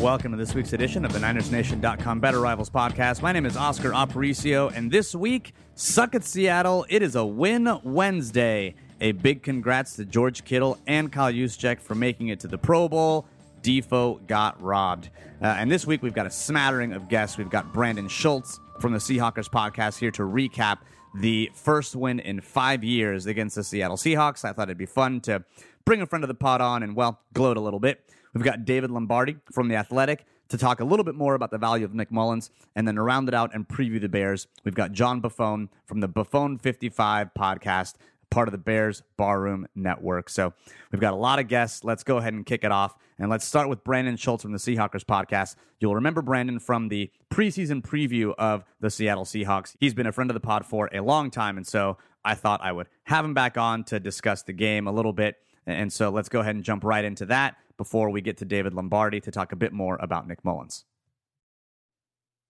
Welcome to this week's edition of the NinersNation.com Better Rivals podcast. My name is Oscar Aparicio, and this week, Suck at Seattle. It is a win Wednesday. A big congrats to George Kittle and Kyle Juszczyk for making it to the Pro Bowl. Defo got robbed. Uh, and this week, we've got a smattering of guests. We've got Brandon Schulze from the Seahawkers podcast here to recap the first win in five years against the Seattle Seahawks. I thought it'd be fun to bring a friend of the pod on and, well, gloat a little bit. We've got David Lombardi from The Athletic to talk a little bit more about the value of Nick Mullens. And then to round it out and preview the Bears, we've got John Bufone from the Bufone 55 podcast, part of the Bears Barroom Network. So we've got a lot of guests. Let's go ahead and kick it off. And let's start with Brandon Schulze from the Seahawkers podcast. You'll remember Brandon from the preseason preview of the Seattle Seahawks. He's been a friend of the pod for a long time. And so I thought I would have him back on to discuss the game a little bit. And so let's go ahead and jump right into that before we get to David Lombardi to talk a bit more about Nick Mullens.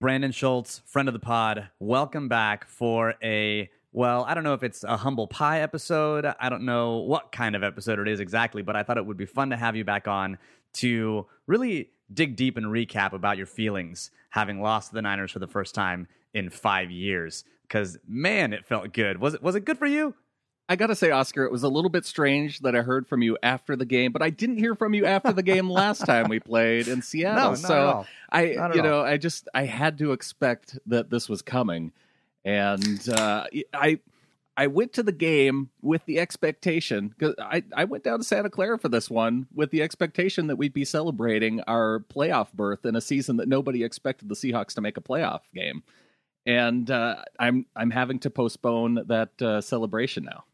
Brandon Schulze, friend of the pod, welcome back for a well, I don't know if it's a humble pie episode. I don't know what kind of episode it is exactly, but I thought it would be fun to have you back on to really dig deep and recap about your feelings having lost the Niners for the first time in five years. Because man, it felt good. Was it was it good for you? I got to say, Oscar, it was a little bit strange that I heard from you after the game, but I didn't hear from you after the game last time we played in Seattle. No, so I, you know, all. I just I had to expect that this was coming, and uh, I I went to the game with the expectation because I I went down to Santa Clara for this one with the expectation that we'd be celebrating our playoff berth in a season that nobody expected the Seahawks to make a playoff game, and uh, I'm I'm having to postpone that uh, celebration now.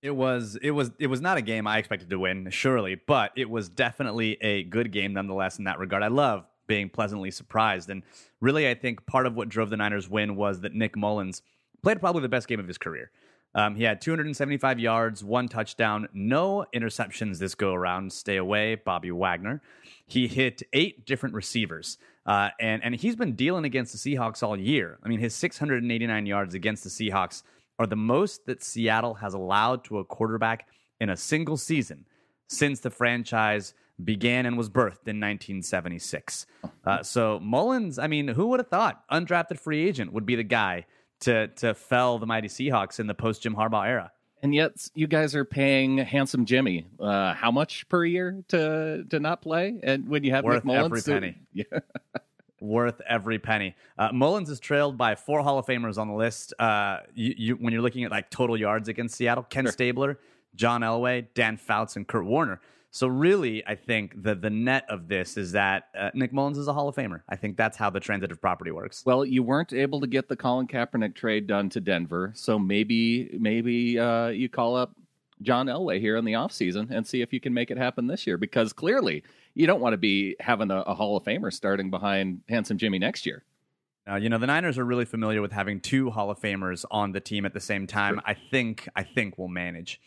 It was it was it was not a game I expected to win, surely, but it was definitely a good game nonetheless in that regard. I love being pleasantly surprised. And really I think part of what drove the Niners win was that Nick Mullens played probably the best game of his career. Um, he had 275 yards, one touchdown, no interceptions this go around. Stay away, Bobby Wagner. He hit eight different receivers, uh, and and he's been dealing against the Seahawks all year. I mean, his 689 yards against the Seahawks are the most that Seattle has allowed to a quarterback in a single season since the franchise began and was birthed in 1976. Uh, so Mullens, I mean, who would have thought undrafted free agent would be the guy to to fell the mighty Seahawks in the post Jim Harbaugh era? And yet, you guys are paying handsome Jimmy uh, how much per year to to not play? And when you have Worth Nick Mullens, every so- penny. yeah, worth every penny. Uh, Mullens is trailed by four Hall of Famers on the list. Uh, you, you, when you're looking at like total yards against Seattle, Ken Sure. Stabler, John Elway, Dan Fouts, and Kurt Warner. So really, I think the the net of this is that uh, Nick Mullens is a Hall of Famer. I think that's how the transitive property works. Well, you weren't able to get the Colin Kaepernick trade done to Denver, so maybe maybe uh, you call up John Elway here in the offseason and see if you can make it happen this year. Because clearly, you don't want to be having a, a Hall of Famer starting behind handsome Jimmy next year. Now, you know, the Niners are really familiar with having two Hall of Famers on the team at the same time. I think I think we'll manage.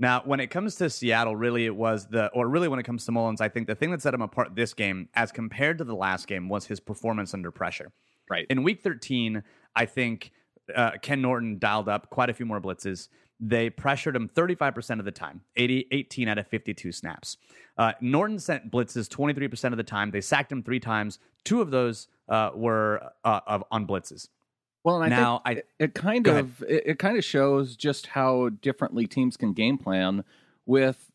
Now, when it comes to Seattle, really it was the or really when it comes to Mullens, I think the thing that set him apart this game as compared to the last game was his performance under pressure. Right. In week 13, I think uh, Ken Norton dialed up quite a few more blitzes. They pressured him 35% of the time, 80, 18 out of 52 snaps. Uh, Norton sent blitzes 23% of the time. They sacked him three times. Two of those uh, were uh, of, on blitzes. Well, and I Now, think I- it, it kind of it, it kind of shows just how differently teams can game plan. With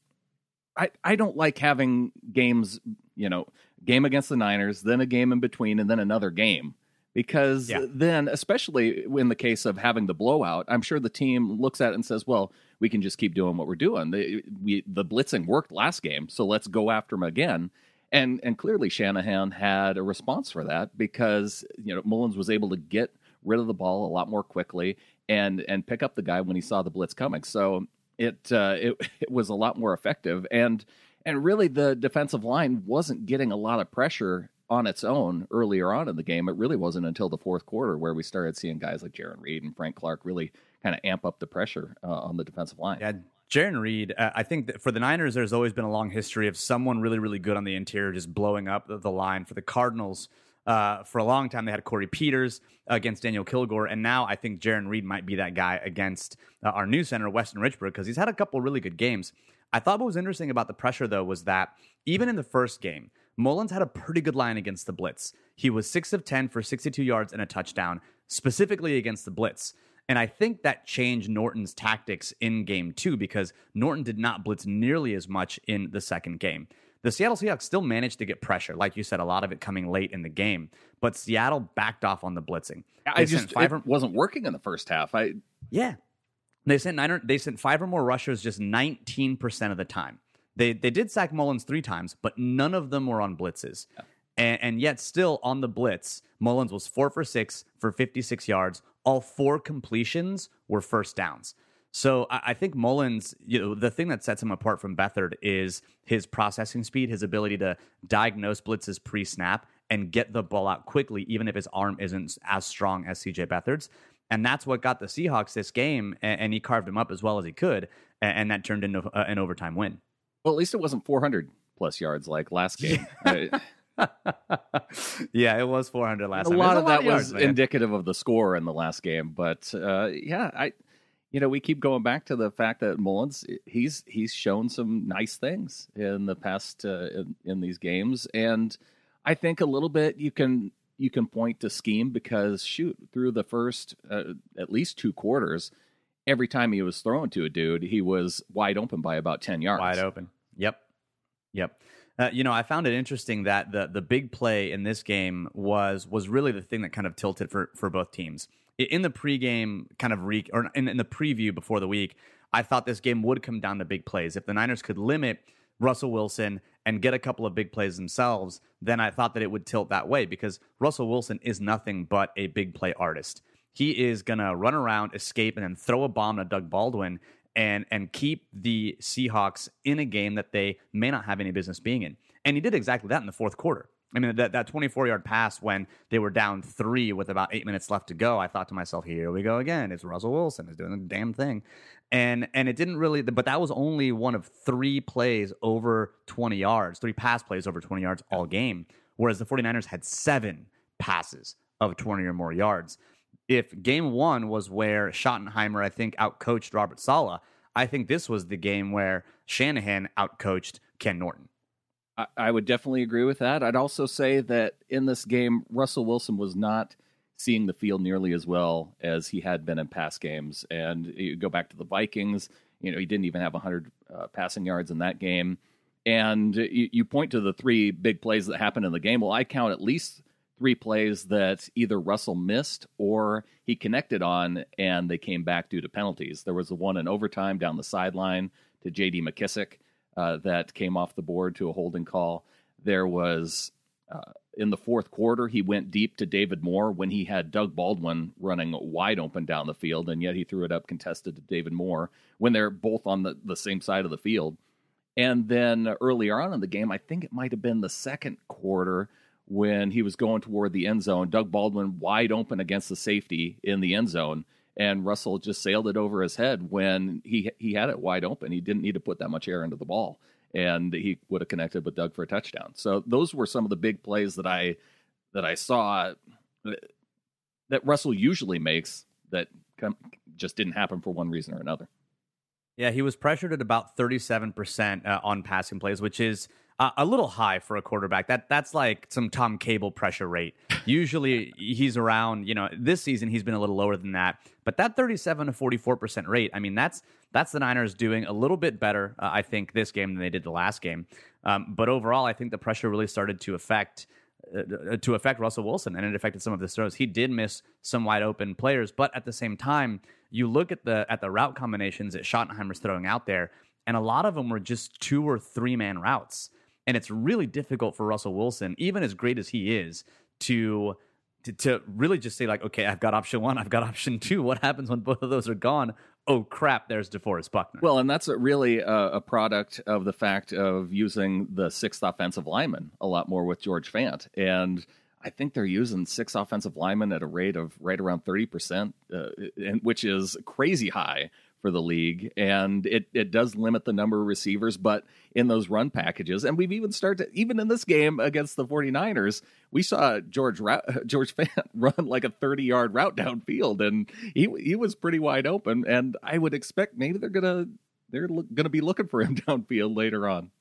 I I don't like having games, you know, game against the Niners, then a game in between, and then another game. Because Yeah. then, especially in the case of having the blowout, I'm sure the team looks at it and says, "Well, we can just keep doing what we're doing. The, we, the blitzing worked last game, so let's go after them again." And and clearly Shanahan had a response for that because you know Mullens was able to get rid of the ball a lot more quickly and and pick up the guy when he saw the blitz coming. So it uh, it it was a lot more effective and and really the defensive line wasn't getting a lot of pressure on its own earlier on in the game. It really wasn't until the fourth quarter where we started seeing guys like Jarran Reed and Frank Clark really kind of amp up the pressure uh, on the defensive line. Yeah, Jarran Reed, uh, I think for the Niners, there's always been a long history of someone really, really good on the interior just blowing up the, the line. For the Cardinals, uh, for a long time, they had Corey Peters against Daniel Kilgore. And now I think Jarran Reed might be that guy against uh, our new center, Weston Richburg, because he's had a couple really good games. I thought what was interesting about the pressure, though, was that even in the first game, Mullens had a pretty good line against the blitz. He was 6 of 10 for 62 yards and a touchdown, specifically against the blitz. And I think that changed Norton's tactics in game two because Norton did not blitz nearly as much in the second game. The Seattle Seahawks still managed to get pressure, like you said, a lot of it coming late in the game, but Seattle backed off on the blitzing. I just five it wasn't working in the first half. I yeah, they sent nine. Or, they sent five or more rushers just nineteen percent of the time. They they did sack Mullens three times, but none of them were on blitzes. Yeah. And, and, yet, still on the blitz, Mullens was four for six for 56 yards. All four completions were first downs. So I, I think Mullens, you know, the thing that sets him apart from Beathard is his processing speed, his ability to diagnose blitzes pre-snap and get the ball out quickly, even if his arm isn't as strong as CJ Beathard's. And that's what got the Seahawks this game, and, he carved him up as well as he could, and, and that turned into uh, an overtime win. Well, at least it wasn't 400 plus yards like last game. yeah, it was 400 last a time. Lot of that was indicative of the score in the last game, but uh, yeah, I you know, we keep going back to the fact that Mullens he's he's shown some nice things in the past uh, in, in, these games, and I think a little bit you can you can point to scheme because shoot through the first uh, at least two quarters, every time he was thrown to a dude, he was wide open by about ten yards. Wide open. Yep. Yep. Uh, you know, I found it interesting that the the big play in this game was was really the thing that kind of tilted for for both teams in the pregame kind of re or in, in the preview before the week, I thought this game would come down to big plays. If the Niners could limit Russell Wilson and get a couple of big plays themselves, then I thought that it would tilt that way because Russell Wilson is nothing but a big play artist. He is going to run around, escape, and then throw a bomb to Doug Baldwin and and keep the Seahawks in a game that they may not have any business being in. And he did exactly that in the fourth quarter. I mean, that, that 24 yard pass when they were down three with about eight minutes left to go, I thought to myself, here we go again. It's Russell Wilson is doing the damn thing. And, and it didn't really, but that was only one of three plays over 20 yards, three pass plays over 20 yards all game. Whereas the 49ers had seven passes of 20 or more yards. If game one was where Schottenheimer, I think, outcoached Robert Saleh, I think this was the game where Shanahan outcoached Ken Norton. I, would definitely agree with that. I'd also say that in this game, Russell Wilson was not seeing the field nearly as well as he had been in past games. And you go back to the Vikings, you know, he didn't even have 100 uh, passing yards in that game. And you, you, point to the three big plays that happened in the game. Well, I count at least three plays that either Russell missed or he connected on and they came back due to penalties. There was the one in overtime down the sideline to J.D. McKissic uh, that came off the board to a holding call. There was uh, in the fourth quarter, he went deep to David Moore when he had Doug Baldwin running wide open down the field, and yet he threw it up contested to David Moore when they're both on the, the same side of the field. And then earlier on in the game, I think it might have been the second quarter when he was going toward the end zone, Doug Baldwin wide open against the safety in the end zone and Russell just sailed it over his head when he he had it wide open. He didn't need to put that much air into the ball, and he would have connected with Doug for a touchdown. So those were some of the big plays that I that I saw that Russell usually makes that just didn't happen for one reason or another. Yeah, he was pressured at about 37% uh, on passing plays, which is uh, a little high for a quarterback. That that's like some Tom Cable pressure rate. Usually he's around, you know, this season he's been a little lower than that. But that 37 to 44% rate, I mean, that's that's the Niners doing a little bit better, uh, I think, this game than they did the last game. Um, but overall, I think the pressure really started to affect uh, to affect Russell Wilson, and it affected some of his throws. He did miss some wide open players, but at the same time, you look at the at the route combinations that Schottenheimer's throwing out there, and a lot of them were just two or three man routes. And it's really difficult for Russell Wilson, even as great as he is, to, to to, really just say like, okay, I've got option one, I've got option two. What happens when both of those are gone? Oh crap! There's DeForest Buckner. Well, and that's a really a, a, product of the fact of using the sixth offensive lineman a lot more with George Fant, and I think they're using six offensive linemen at a rate of right around thirty percent, uh, which is crazy high for the league, and it it does limit the number of receivers. But in those run packages, and we've even started even in this game against the 49ers, we saw George George Fant run like a 30 yard route downfield, and he he was pretty wide open. And I would expect maybe they're gonna they're gonna be looking for him downfield later on.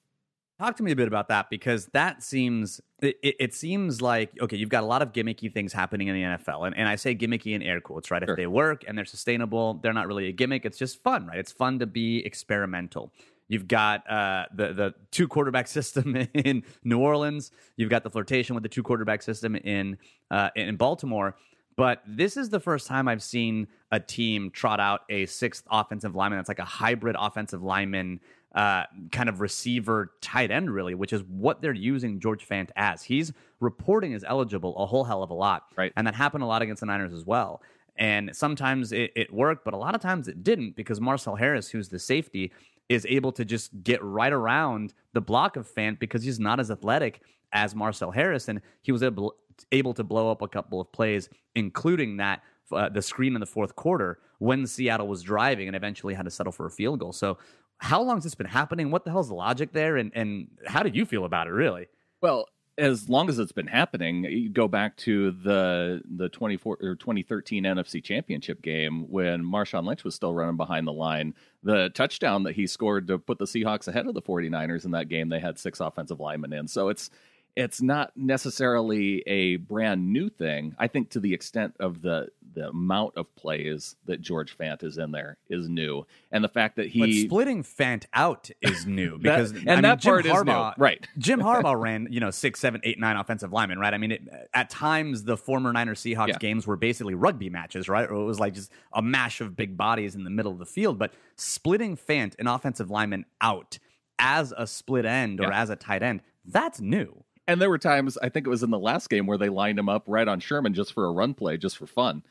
Talk to me a bit about that because that seems it, it, seems like okay, you've got a lot of gimmicky things happening in the NFL, and, and I say gimmicky in air quotes, right? Sure. If they work and they're sustainable, they're not really a gimmick. It's just fun, right? It's fun to be experimental. You've got uh, the the two quarterback system in New Orleans. You've got the flirtation with the two quarterback system in uh, in Baltimore. But this is the first time I've seen a team trot out a sixth offensive lineman that's like a hybrid offensive lineman uh, kind of receiver tight end, really, which is what they're using George Fant as. He's reporting as eligible a whole hell of a lot. Right. And that happened a lot against the Niners as well. And sometimes it, it worked, but a lot of times it didn't because Marcel Harris, who's the safety, is able to just get right around the block of Fant because he's not as athletic as Marcel Harris. And he was able, able to blow up a couple of plays, including that uh, the screen in the fourth quarter when Seattle was driving and eventually had to settle for a field goal. So how long has this been happening? What the hell's the logic there? And and how do you feel about it, really? Well, as long as it's been happening, you go back to the the 24 or 2013 NFC Championship game when Marshawn Lynch was still running behind the line. The touchdown that he scored to put the Seahawks ahead of the 49ers in that game, they had six offensive linemen in. So it's it's not necessarily a brand new thing. I think to the extent of the the amount of plays that George Fant is in there is new, and the fact that he but splitting Fant out is new because that, and I mean, that Jim part Harbaugh, is new, right? Jim Harbaugh ran you know six, seven, eight, nine offensive linemen, right? I mean, it, at times the former Niners Seahawks yeah. games were basically rugby matches, right? Or it was like just a mash of big bodies in the middle of the field. But splitting Fant, an offensive lineman, out as a split end or yeah. as a tight end, that's new. And there were times, I think it was in the last game, where they lined him up right on Sherman just for a run play, just for fun.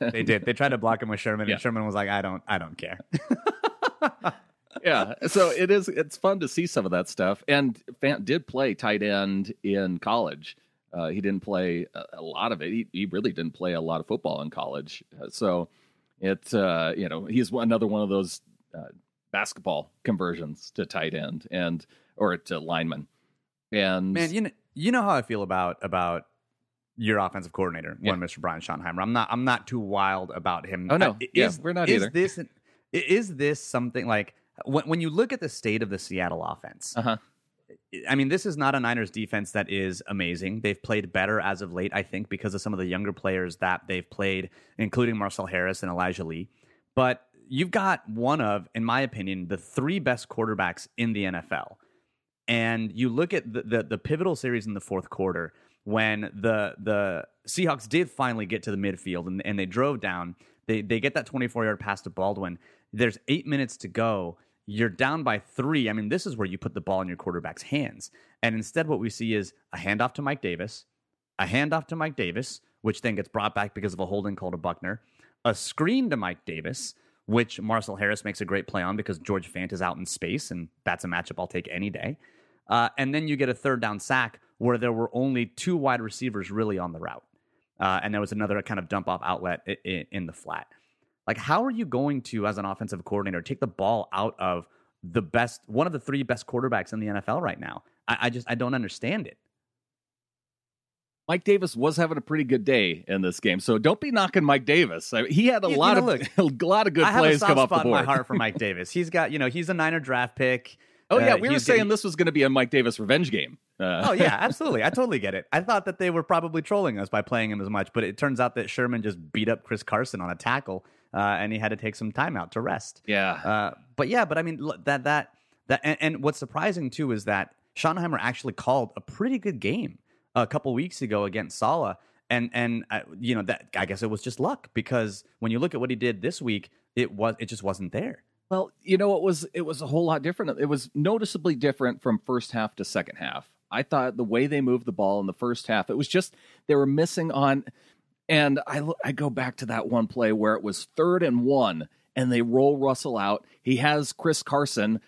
they did. They tried to block him with Sherman, yeah. and Sherman was like, "I don't, I don't care." yeah, so it is. It's fun to see some of that stuff. And Fant did play tight end in college. Uh, he didn't play a, a lot of it. He, he, really didn't play a lot of football in college. Uh, so it, uh, you know, he's another one of those uh, basketball conversions to tight end and or to lineman. And man, you know, you know how I feel about about your offensive coordinator, yeah. one Mr. Brian Schottenheimer. I'm not I'm not too wild about him. Oh no, is, yeah, we're not is either. This is this something like when when you look at the state of the Seattle offense? Uh-huh. I mean, this is not a Niners defense that is amazing. They've played better as of late, I think, because of some of the younger players that they've played, including Marcel Harris and Elijah Lee. But you've got one of, in my opinion, the three best quarterbacks in the NFL and you look at the, the, the pivotal series in the fourth quarter when the the Seahawks did finally get to the midfield and, and they drove down. They they get that 24 yard pass to Baldwin. There's eight minutes to go. You're down by three. I mean, this is where you put the ball in your quarterback's hands. And instead, what we see is a handoff to Mike Davis, a handoff to Mike Davis, which then gets brought back because of a holding call to Buckner, a screen to Mike Davis, which Marcel Harris makes a great play on because George Fant is out in space, and that's a matchup I'll take any day. Uh, and then you get a third down sack where there were only two wide receivers really on the route. Uh, and there was another kind of dump off outlet in, in, the flat. Like, how are you going to, as an offensive coordinator, take the ball out of the best, one of the three best quarterbacks in the NFL right now? I, I just, I don't understand it. Mike Davis was having a pretty good day in this game, so don't be knocking Mike Davis. I mean, he had a lot of look, a lot of good I plays come off the board. in my heart for Mike Davis. He's got you know he's a Niner draft pick. Oh yeah, uh, we were saying this was going to be a Mike Davis revenge game. Uh... Oh yeah, absolutely. I totally get it. I thought that they were probably trolling us by playing him as much, but it turns out that Sherman just beat up Chris Carson on a tackle, uh, and he had to take some time out to rest. Yeah. Uh, but yeah, but I mean that that that, and, and what's surprising too is that Schottenheimer actually called a pretty good game a couple weeks ago against Saleh. And and uh, you know that I guess it was just luck because when you look at what he did this week, it was it just wasn't there. Well, you know, it was it was a whole lot different. It was noticeably different from first half to second half. I thought the way they moved the ball in the first half, it was just they were missing on. And I I go back to that one play where it was third and one, and they roll Russell out. He has Chris Carson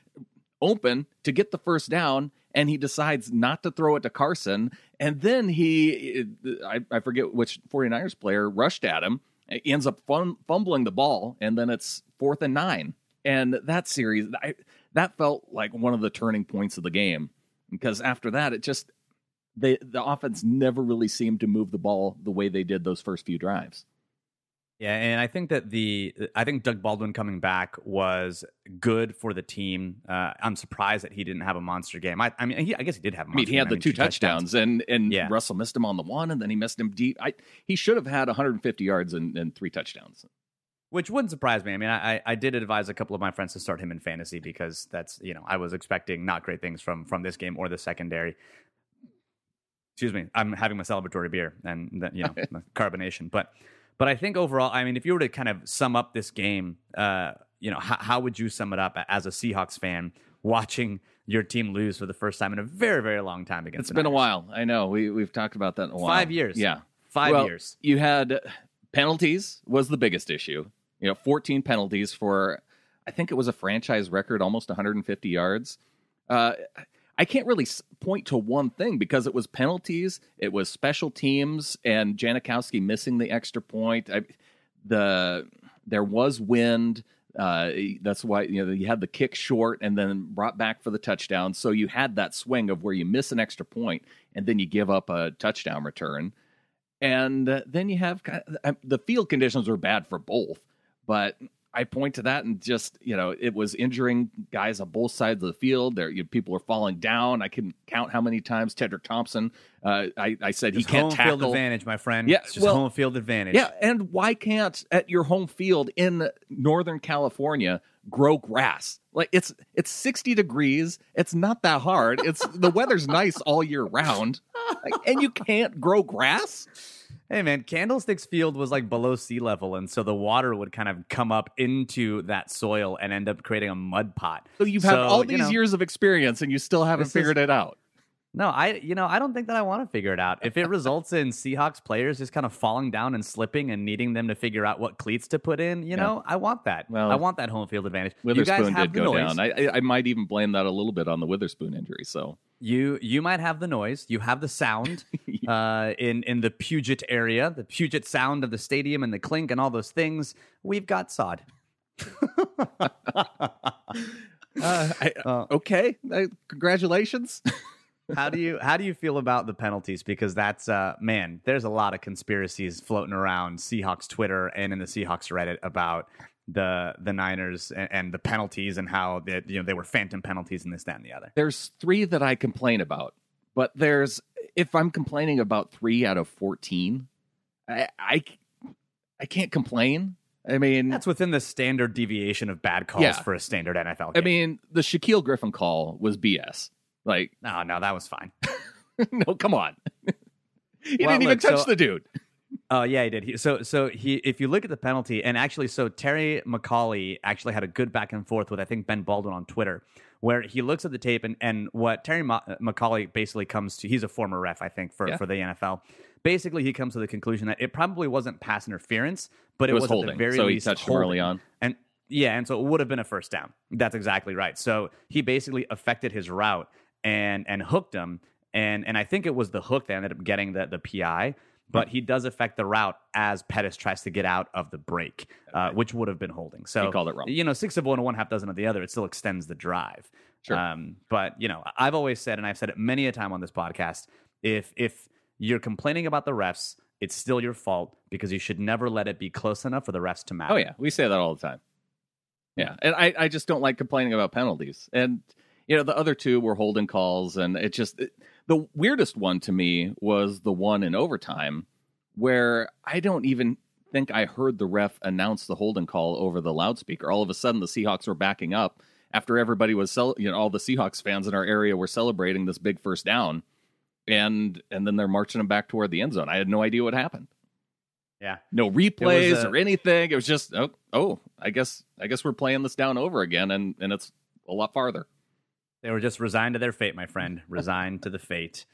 open to get the first down, and he decides not to throw it to Carson. And then he, I, I forget which 49ers player rushed at him. He ends up fumbling the ball, and then it's fourth and nine and that series, I, that felt like one of the turning points of the game because after that, it just they the offense never really seemed to move the ball the way they did those first few drives. Yeah, and I think that the I think Doug Baldwin coming back was good for the team. Uh, I'm surprised that he didn't have a monster game. I, I mean, he, I guess he did have. A I mean, he had game. the two, touchdowns, touchdowns, and and Yeah. Russell missed him on the one, and then he missed him deep. I he should have had 150 yards and, and three touchdowns. Which wouldn't surprise me. I mean, I, I did advise a couple of my friends to start him in fantasy because that's you know I was expecting not great things from from this game or the secondary. Excuse me, I'm having my celebratory beer and then you know the carbonation, but but I think overall, I mean, if you were to kind of sum up this game, uh, you know, how, how would you sum it up as a Seahawks fan watching your team lose for the first time in a very very long time against? It's the been a while. I know we we've talked about that in a while. Five years. Yeah, five Well, years. You had penalties was the biggest issue. You know, 14 penalties for I think it was a franchise record, almost 150 yards. Uh, I can't really point to one thing because it was penalties, it was special teams, and Janikowski missing the extra point. I, the there was wind. Uh, that's why you know you had the kick short and then brought back for the touchdown. So you had that swing of where you miss an extra point and then you give up a touchdown return and then you have kind of, the field conditions were bad for both but i point to that and just you know it was injuring guys on both sides of the field. There you, people were falling down. I couldn't count how many times tedric thompson uh, I, I said It's he can't home field advantage, my friend. Yeah, it's just well, home field advantage. yeah and why can't at your home field in northern california grow grass? Like it's it's 60 degrees. It's not that hard. It's the weather's nice all year round. Like, and you can't grow grass Hey man, Candlesticks Field was like below sea level, and so the water would kind of come up into that soil and end up creating a mud pot. So you've had all you these know, years of experience and you still haven't This is- figured it out. No, I you know I don't think that I want to figure it out. If it results in Seahawks players just kind of falling down and slipping and needing them to figure out what cleats to put in, you know, I want that. Well, I want that home field advantage. you guys Witherspoon have did go noise. down. I I might even blame that a little bit on the Witherspoon injury. So You you might have the noise. You have the sound uh, in in the Puget area, the Puget sound of the stadium and the clink and all those things. We've got sod. uh, I, Uh, okay, uh, congratulations. how do you how do you feel about the penalties? Because that's uh, man, there's a lot of conspiracies floating around Seahawks Twitter and in the Seahawks Reddit about the the Niners and, and the penalties and how that you know they were phantom penalties and this that and the other. there's three that I complain about, but there's if I'm complaining about three out of fourteen, I I, I can't complain. I mean, That's within the standard deviation of bad calls Yeah. for a standard NFL. I mean, the Shaquill Griffin call was BS. Like, no, no, that was fine. no, come on. he Well, didn't even look, touch so- the dude. Oh yeah, he did. He, so so he if you look at the penalty and actually so Terry McAulay actually had a good back and forth with I think Ben Baldwin on Twitter where he looks at the tape and and what Terry Ma- uh, McAulay basically comes to he's a former ref I think for Yeah. for the NFL. Basically he comes to the conclusion that it probably wasn't pass interference, but it, It was at holding, the very so he least touched him early on. And yeah, and so it would have been a first down. That's exactly right. So he basically affected his route and and hooked him. And and I think it was the hook that ended up getting the the PI. But he does affect the route as Pettis tries to get out of the break, uh, which would have been holding. So He called it wrong. You know, six of one and one half dozen of the other. It still extends the drive. Sure. Um, but you know, I've always said, and I've said it many a time on this podcast, if if you're complaining about the refs, it's still your fault because you should never let it be close enough for the refs to matter. Oh yeah, we say that all the time. Yeah, and I, I just don't like complaining about penalties. And you know, the other two were holding calls, and it just it- the weirdest one to me was the one in overtime where I don't even think I heard the ref announce the holding call over the loudspeaker. All of a sudden, the Seahawks were backing up after everybody was, cel- you know, all the Seahawks fans in our area were celebrating this big first down, and and then they're marching them back toward the end zone. I had no idea what happened. Yeah. No replays a- or anything. It was just oh, oh, I guess I guess we're playing this down over again, and and it's a lot farther. They were just resigned to their fate, my friend. Resigned to the fate.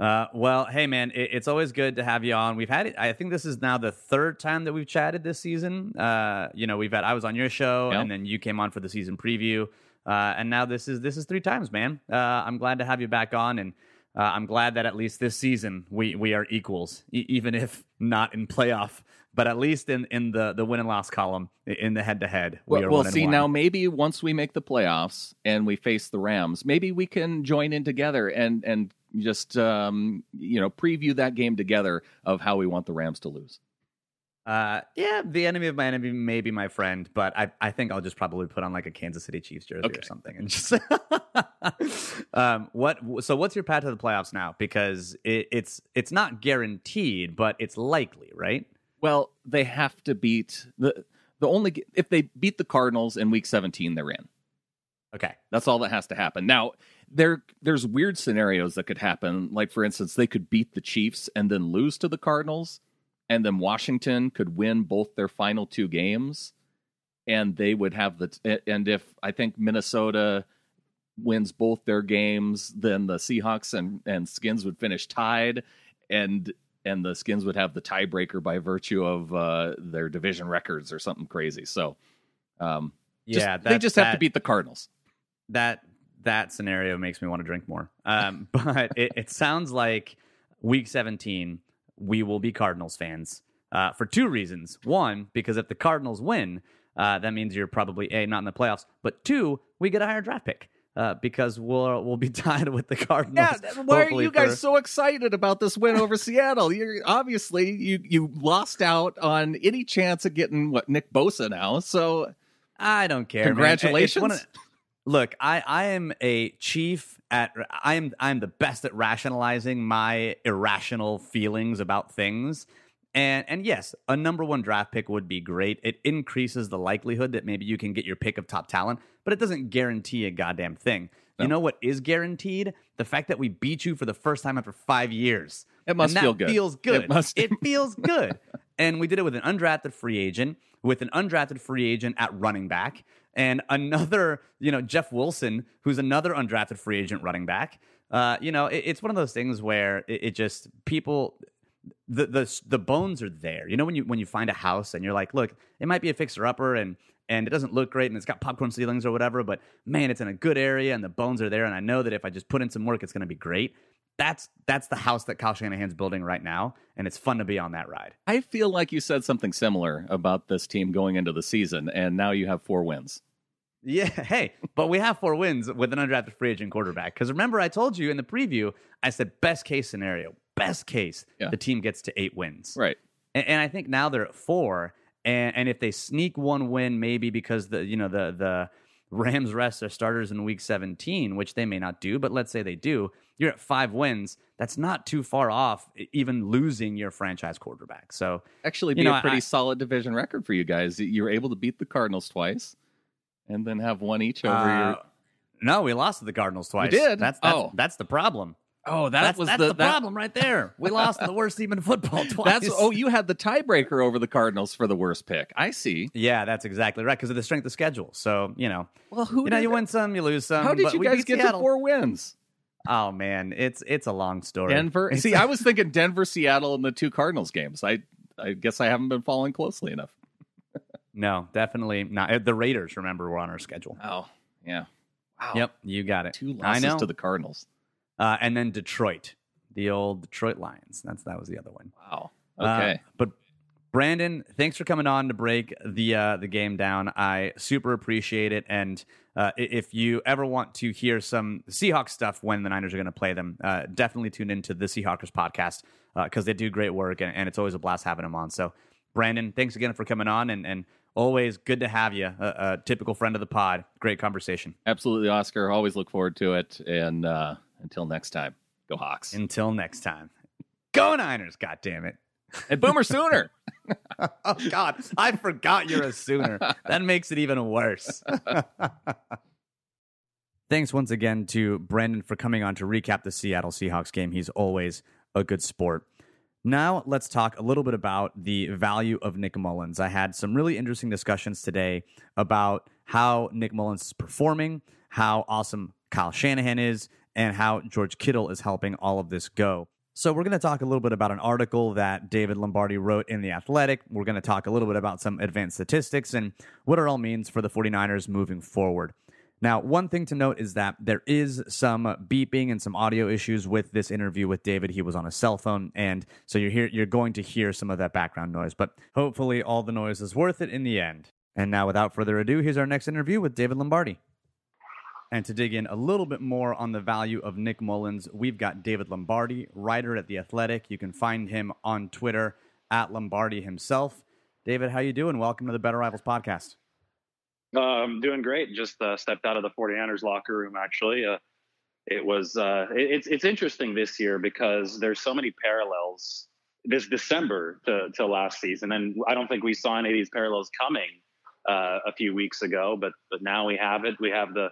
Uh, well, hey man, it, it's always good to have you on. We've had it. I think this is now the third time that we've chatted this season. Uh, you know, we've had I was on your show, Yeah. and then you came on for the season preview, uh, and now this is this is three times, man. Uh, I'm glad to have you back on, and uh, I'm glad that at least this season we we are equals, e- even if not in playoff, but at least in in the the win and loss column in the head to head. Well, well and see now maybe once we make the playoffs and we face the Rams, maybe we can join in together and and just um, you know preview that game together of how we want the Rams to lose. Uh, yeah, the enemy of my enemy may be my friend, but I, I think I'll just probably put on like a Kansas City Chiefs jersey Okay. or something and just. um, what? So what's your path to the playoffs now? Because it, it's it's not guaranteed, but it's likely, right? Well, they have to beat the the only if they beat the Cardinals in Week 17, they're in. Okay. That's all that has to happen. Now, there there's weird scenarios that could happen. Like for instance, they could beat the Chiefs and then lose to the Cardinals, and then Washington could win both their final two games, and they would have the and if I think Minnesota wins both their games, then the Seahawks and and Skins would finish tied, and and the Skins would have the tiebreaker by virtue of uh, their division records or something crazy. So, um, just- yeah, they that- just have to beat the Cardinals. that that scenario makes me want to drink more. Um, but it, it sounds like week 17, we will be Cardinals fans uh, for two reasons. One, because if the Cardinals win, uh, that means you're probably a not in the playoffs. But two, we get a higher draft pick uh, because we'll we'll be tied with the Cardinals. Yeah, why are you guys for- so excited about this win over Seattle? You're obviously you you lost out on any chance of getting what Nick Bosa now. So I don't care. Congratulations. of- look, I, I am a chief at I am I am the best at rationalizing my irrational feelings about things. And and yes, a number one draft pick would be great. It increases the likelihood that maybe you can get your pick of top talent, but it doesn't guarantee a goddamn thing. No. You know what is guaranteed? The fact that we beat you for the first time after five years. It must And that feel good. Feels good. It must- It feels good. and we did it with an undrafted free agent, with an undrafted free agent at running back, and another, you know, Jeff Wilson, who's another undrafted free agent running back. Uh, you know, it, it's one of those things where it, it just people the the the bones are there. You know when you when you find a house and you're like, look, it might be a fixer upper and and it doesn't look great and it's got popcorn ceilings or whatever, but man, it's in a good area and the bones are there and I know that if I just put in some work, it's going to be great. That's that's the house that Kyle Shanahan's building right now, and it's fun to be on that ride. I feel like you said something similar about this team going into the season, and now you have four wins. Yeah, hey, but we have four wins with an undrafted free agent quarterback. Because remember, I told you in the preview, I said best case scenario, best case, Yeah. the team gets to eight wins. Right. and, and I think now they're at four. And, and if they sneak one win, maybe because the you know the the Rams rest their starters in Week 17, which they may not do, but let's say they do, you're at five wins. That's not too far off, even losing your franchise quarterback. So Actually, You be know, a pretty I- solid division record for you guys. You were able to beat the Cardinals twice, and then have one each over uh, your. no, we lost to the Cardinals twice. did? That's that's, Oh. that's the problem. Oh, that that's was that's the, the, that- problem right there. We lost the worst team in football twice. That's oh, you had the tiebreaker over the Cardinals for the worst pick. I see. yeah, that's exactly right because of the strength of schedule. So you know, Well, who you know, you that- win some, you lose some. How did but you guys get Seattle. to four wins? Oh man, it's it's a long story. Denver. It's- See, I was thinking Denver, Seattle, and the two Cardinals games. I I guess I haven't been following closely enough. no, definitely not. Uh, The Raiders, remember, were on our schedule. Oh, yeah. Wow. Yep, you got it. Two I losses know. to the Cardinals. Uh, and then Detroit, the old Detroit Lions. That's that was the other one. Wow. Uh, Okay. but Brandon, thanks for coming on to break the uh, the game down. I super appreciate it. And uh, if you ever want to hear some Seahawks stuff when the Niners are going to play them, uh, definitely tune into the Seahawkers podcast because they do great work and, and it's always a blast having them on. So, Brandon, thanks again for coming on and, and always good to have you. A, a typical friend of the pod. Great conversation. Absolutely, Oscar. Always look forward to it. And uh, until next time, go Hawks. Until next time, go Niners! God damn it. and Boomer Sooner. Oh God, I forgot you're a Sooner. That makes it even worse. Thanks once again to Brandon for coming on to recap the Seattle Seahawks game. He's always a good sport. Now let's talk a little bit about the value of Nick Mullens. I had some really interesting discussions today about how Nick Mullens is performing, how awesome Kyle Shanahan is, and how George Kittle is helping all of this go. So, we're going to talk a little bit about an article that David Lombardi wrote in The Athletic. We're going to talk a little bit about some advanced statistics and what it all means for the 49ers moving forward. Now, one thing to note is that there is some beeping and some audio issues with this interview with David. He was on a cell phone, and so you're here, you're going to hear some of that background noise. But hopefully, all the noise is worth it in the end. And now, without further ado, here's our next interview with David Lombardi. And to dig in a little bit more on the value of Nick Mullens, we've got David Lombardi, writer at The Athletic. You can find him on Twitter at Lombardi himself. David, how you doing? Welcome to the Better Rivals podcast. I'm doing great. Just uh, stepped out of the 49ers locker room. Actually, uh, it was uh, it, it's it's interesting this year because there's so many parallels this December to, to last season, and I don't think we saw any of these parallels coming uh, a few weeks ago. But but now we have it. We have the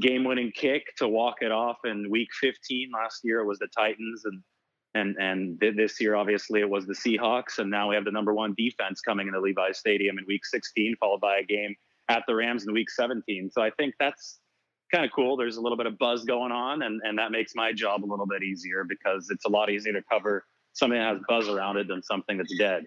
game-winning kick to walk it off in Week 15. Last year it was the Titans, and and and this year obviously it was the Seahawks, and now we have the number one defense coming into Levi's Stadium in Week 16, followed by a game at the Rams in Week 17. So I think that's kind of cool. There's a little bit of buzz going on, and and that makes my job a little bit easier because it's a lot easier to cover something that has buzz around it than something that's dead.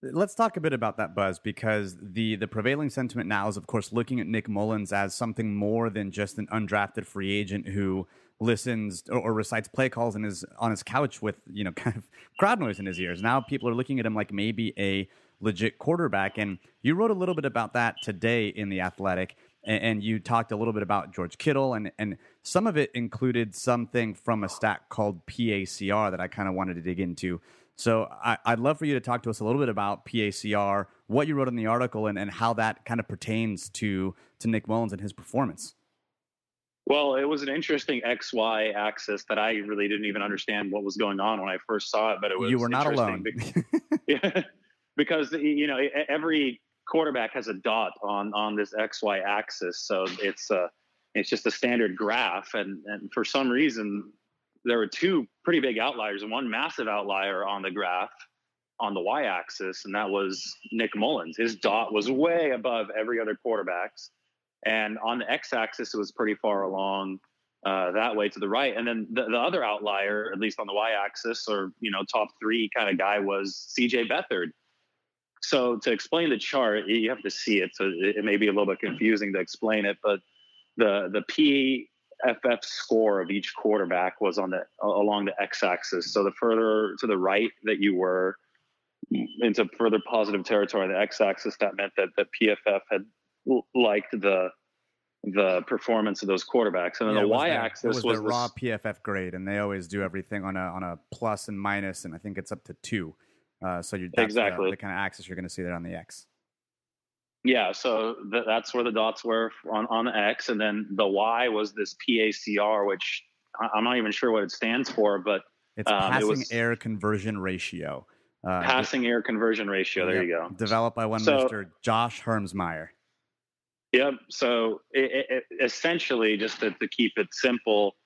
Let's talk a bit about that buzz because the the prevailing sentiment now is, of course, looking at Nick Mullens as something more than just an undrafted free agent who listens or, or, recites play calls and is on his couch with you know kind of crowd noise in his ears. Now people are looking at him like maybe a legit quarterback, and you wrote a little bit about that today in the Athletic, and, and you talked a little bit about George Kittle, and and some of it included something from a stat called PACR that I kind of wanted to dig into. So I, would love for you to talk to us a little bit about PACR, what you wrote in the article, and, and how that kind of pertains to to Nick Mullens and his performance. Well, it was an interesting XY axis that I really didn't even understand what was going on when I first saw it. But it was you were not alone. because, yeah, because you know every quarterback has a dot on on this XY axis, so it's a uh, it's just a standard graph, and and for some reason there were two pretty big outliers and one massive outlier on the graph on the y-axis, and that was Nick Mullens. His dot was way above every other quarterback's, and on the x-axis, it was pretty far along uh, that way to the right. And then the, the other outlier, at least on the y-axis, or you know, top three kind of guy was C.J. Beathard. So to explain the chart, you have to see it. So it, it may be a little bit confusing to explain it, but the the P FF score of each quarterback was on the along the x-axis. So the further to the right that you were into further positive territory on the x-axis, that meant that the PFF had liked the the performance of those quarterbacks. And then yeah, the y-axis was, was, the raw PFF grade, and they always do everything on a on a plus and minus, and I think it's up to two. Uh, so you're exactly the, the kind of axis you're going to see there on the X. Yeah, so th- that's where the dots were on, on the X. And then the Y was this PACR, which I- am not even sure what it stands for, but it's um, passing it was, air conversion ratio. Uh, passing air conversion ratio. There you go. Developed by one so, Mr. Josh Hermsmeyer. Yep. So it, it, essentially, just to, to, keep it simple,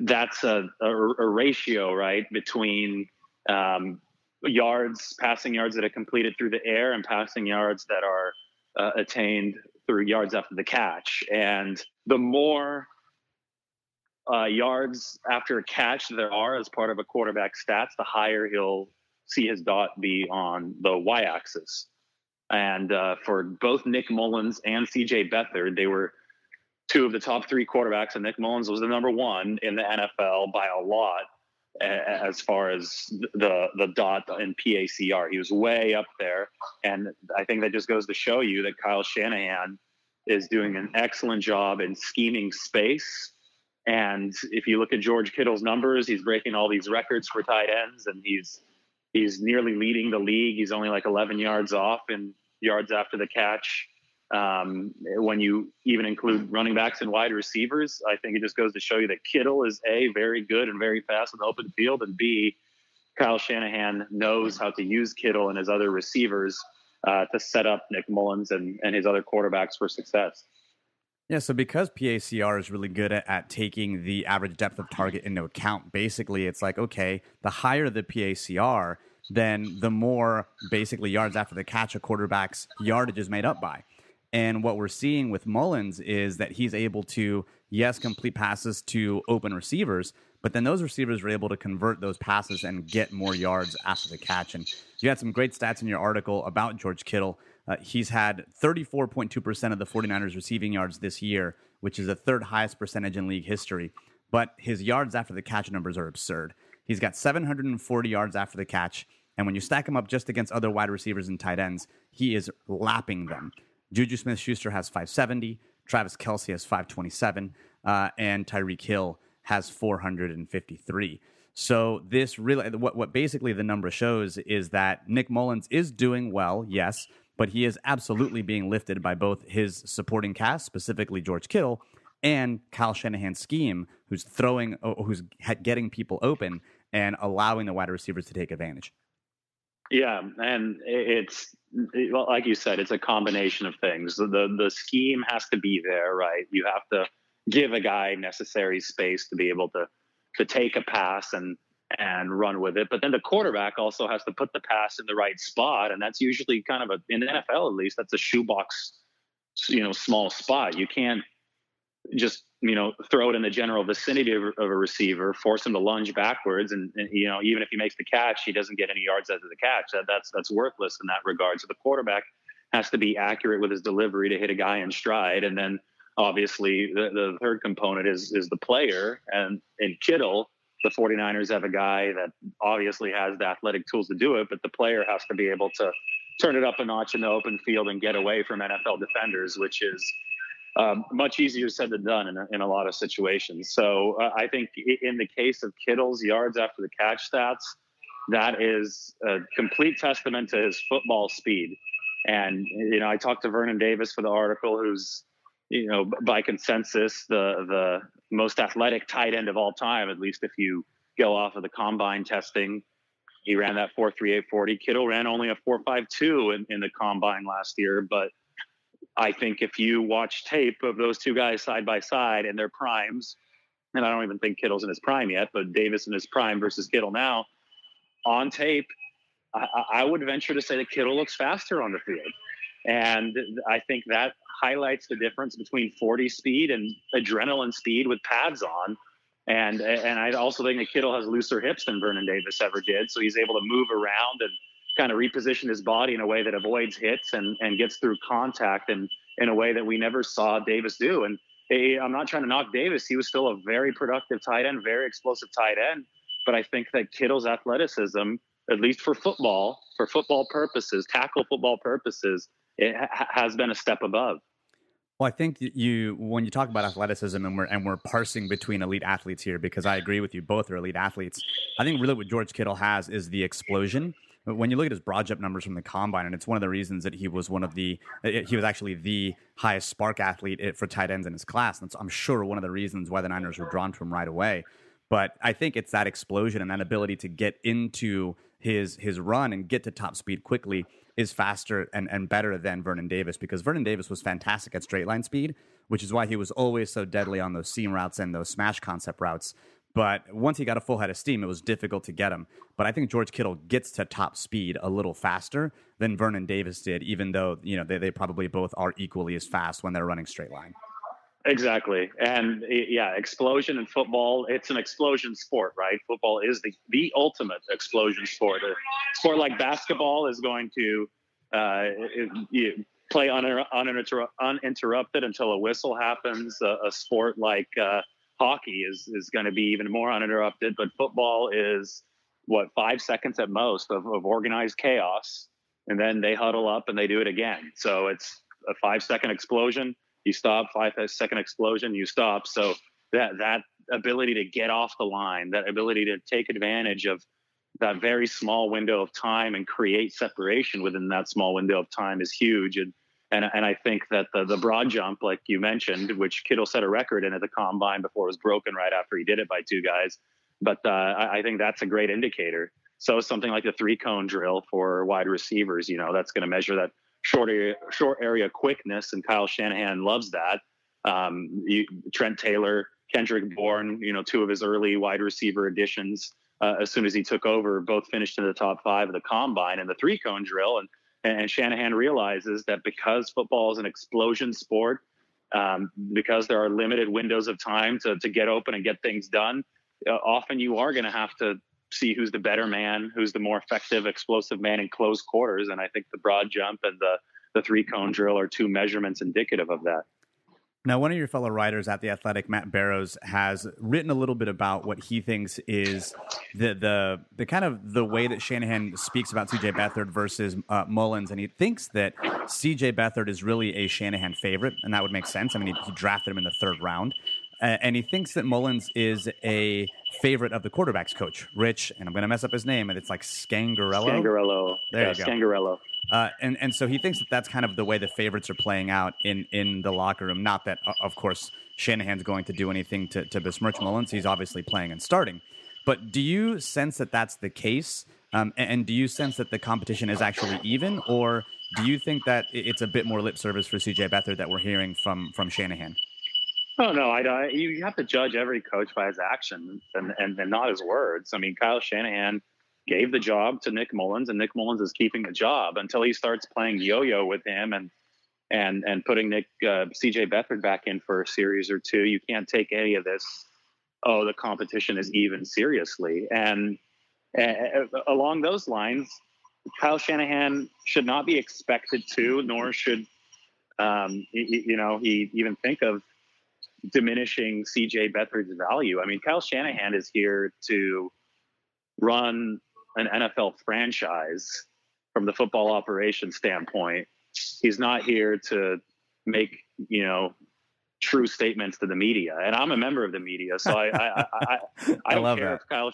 that's a, a, a ratio, right, between um, yards, passing yards that are completed through the air, and passing yards that are uh, attained through yards after the catch. And the more uh, yards after a catch there are as part of a quarterback stats, the higher he'll see his dot be on the y-axis. And uh, for both Nick Mullens and C.J. Beathard, they were two of the top three quarterbacks, and Nick Mullens was the number one in the NFL by a lot as far as the the dot in PACR. He was way up there, and I think that just goes to show you that Kyle Shanahan is doing an excellent job in scheming space. And if you look at George Kittle's numbers, he's breaking all these records for tight ends, and he's he's nearly leading the league. He's only like 11 yards off in yards after the catch. Um, when you even include running backs and wide receivers, I think it just goes to show you that Kittle is a very good and very fast in the open field, and b Kyle Shanahan knows how to use Kittle and his other receivers uh, to set up Nick Mullens and, and his other quarterbacks for success. Yeah, so because PACR is really good at, at, taking the average depth of target into account, basically it's like, okay, the higher the PACR, then the more basically yards after the catch a quarterback's yardage is made up by. And what we're seeing with Mullens is that he's able to, yes, complete passes to open receivers, but then those receivers are able to convert those passes and get more yards after the catch. And you had some great stats in your article about George Kittle. Uh, he's had 34.2% of the 49ers receiving yards this year, which is the third highest percentage in league history. But his yards after the catch numbers are absurd. He's got 740 yards after the catch. And when you stack him up just against other wide receivers and tight ends, he is lapping them. Juju Smith Schuster has 570. Travis Kelce has 527. Uh, and Tyreek Hill has 453. So this really, what what basically the number shows is that Nick Mullens is doing well, yes, but he is absolutely being lifted by both his supporting cast, specifically George Kittle, and Kyle Shanahan's scheme, who's throwing, who's getting people open and allowing the wide receivers to take advantage. Yeah, and it's well, like you said, it's a combination of things. The the scheme has to be there, right? You have to give a guy necessary space to be able to to take a pass and and run with it. But then the quarterback also has to put the pass in the right spot, and that's usually kind of a in the NFL at least that's a shoebox, you know, small spot. You can't just you know throw it in the general vicinity of, of a receiver, force him to lunge backwards, and, and, you know even if he makes the catch, he doesn't get any yards after the catch. That, that's that's worthless in that regard. So the quarterback has to be accurate with his delivery to hit a guy in stride, and then obviously the, the third component is is the player and in Kittle the 49ers have a guy that obviously has the athletic tools to do it, but the player has to be able to turn it up a notch in the open field and get away from NFL defenders, which is um, much easier said than done in a, in a lot of situations. So uh, I think in the case of Kittle's yards after the catch stats, that is a complete testament to his football speed. And you know, I talked to Vernon Davis for the article, who's you know by consensus the the most athletic tight end of all time, at least if you go off of the combine testing. He ran that 4.3840. Kittle ran only a 4.52 in, in the combine last year. But I think if you watch tape of those two guys side by side in their primes, and I don't even think Kittle's in his prime yet, but Davis in his prime versus Kittle now, on tape, I, I would venture to say that Kittle looks faster on the field. And I think that highlights the difference between 40 speed and adrenaline speed with pads on. And and I also think that Kittle has looser hips than Vernon Davis ever did, so he's able to move around and kind of reposition his body in a way that avoids hits and and gets through contact and in a way that we never saw Davis do. And I'm not trying to knock Davis; he was still a very productive tight end, very explosive tight end. But I think that Kittle's athleticism, at least for football, for football purposes, tackle football purposes, it ha- has been a step above. Well, I think you when you talk about athleticism and we're and we're parsing between elite athletes here because I agree with you, both are elite athletes. I think really what George Kittle has is the explosion. When you look at his broad jump numbers from the combine, and it's one of the reasons that he was one of the eh, he was actually the highest SPARQ athlete eh, for tight ends in his class, and I'm sure one of the reasons why the Niners were drawn to him right away. But I think it's that explosion and that ability to get into his his run and get to top speed quickly is faster and, and better than Vernon Davis because Vernon Davis was fantastic at straight line speed, which is why he was always so deadly on those seam routes and those smash concept routes. But once he got a full head of steam, it was difficult to get him. But I think George Kittle gets to top speed a little faster than Vernon Davis did, even though you know they, they probably both are equally as fast when they're running straight line. Exactly. And yeah, explosion in football, it's an explosion sport, right? Football is the, the ultimate explosion sport. A sport like basketball is going to uh, it, play uninter- uninterrupted until a whistle happens. a sport like uh, hockey is, is going to be even more uninterrupted, but football is what, five seconds at most of, of organized chaos. And then they huddle up and they do it again. So it's a five second explosion you stop five second explosion you stop so that that ability to get off the line that ability to take advantage of that very small window of time and create separation within that small window of time is huge and and, and I think that the, the broad jump, like you mentioned, which Kittle set a record in at the combine before it was broken right after he did it by two guys. But uh, I, I think that's a great indicator. So something like the three cone drill for wide receivers, you know, that's going to measure that short area, short area quickness, and Kyle Shanahan loves that. Um, you, Trent Taylor, Kendrick Bourne, you know, two of his early wide receiver additions. Uh, as soon as he took over, both finished in the top five of the combine and the three cone drill. And and Shanahan realizes that because football is an explosion sport, um, because there are limited windows of time to to get open and get things done, uh, often you are going to have to see who's the better man, who's the more effective, explosive man in close quarters. And I think the broad jump and the the three cone drill are two measurements indicative of that. Now, one of your fellow writers at the Athletic, Matt Barrows, has written a little bit about what he thinks is the the the kind of the way that Shanahan speaks about C.J. Beathard versus uh, Mullens, and he thinks that C.J. Beathard is really a Shanahan favorite, and that would make sense. I mean, he, he drafted him in the third round. uh, and he thinks that Mullens is a favorite of the quarterbacks coach, Rich, and I'm going to mess up his name, and it's like Scangarello. Scangarello. There yeah, you go. Scangarello. Uh, and and so he thinks that that's kind of the way the favorites are playing out in in the locker room. Not that, of course, Shanahan's going to do anything to to besmirch Mullens. He's obviously playing and starting. But do you sense that that's the case? Um, and, and do you sense that the competition is actually even, or do you think that it's a bit more lip service for CJ Beathard that we're hearing from from Shanahan? Oh no, I, I you have to judge every coach by his actions and, and and not his words. I mean, Kyle Shanahan gave the job to Nick Mullens, and Nick Mullens is keeping the job until he starts playing yo-yo with him and and and putting Nick uh, CJ Beathard back in for a series or two. You can't take any of this. Oh, the competition is even seriously, and uh, along those lines, Kyle Shanahan should not be expected to, nor should um, he, you know he even think of diminishing CJ Beathard's value. I mean, Kyle Shanahan is here to run an NFL franchise from the football operation standpoint. He's not here to make, you know, true statements to the media. And I'm a member of the media, so I I, I, I, I don't care that. if Kyle.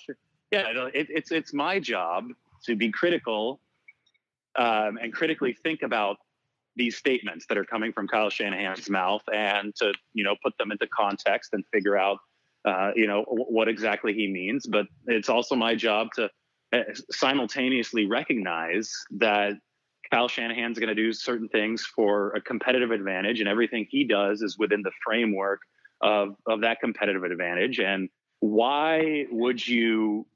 Yeah, it, it's it's my job to be critical um, and critically think about these statements that are coming from Kyle Shanahan's mouth and to you know put them into context and figure out uh, you know w- what exactly he means. But it's also my job to simultaneously recognize that Kyle Shanahan's going to do certain things for a competitive advantage, and everything he does is within the framework of of that competitive advantage. And why would you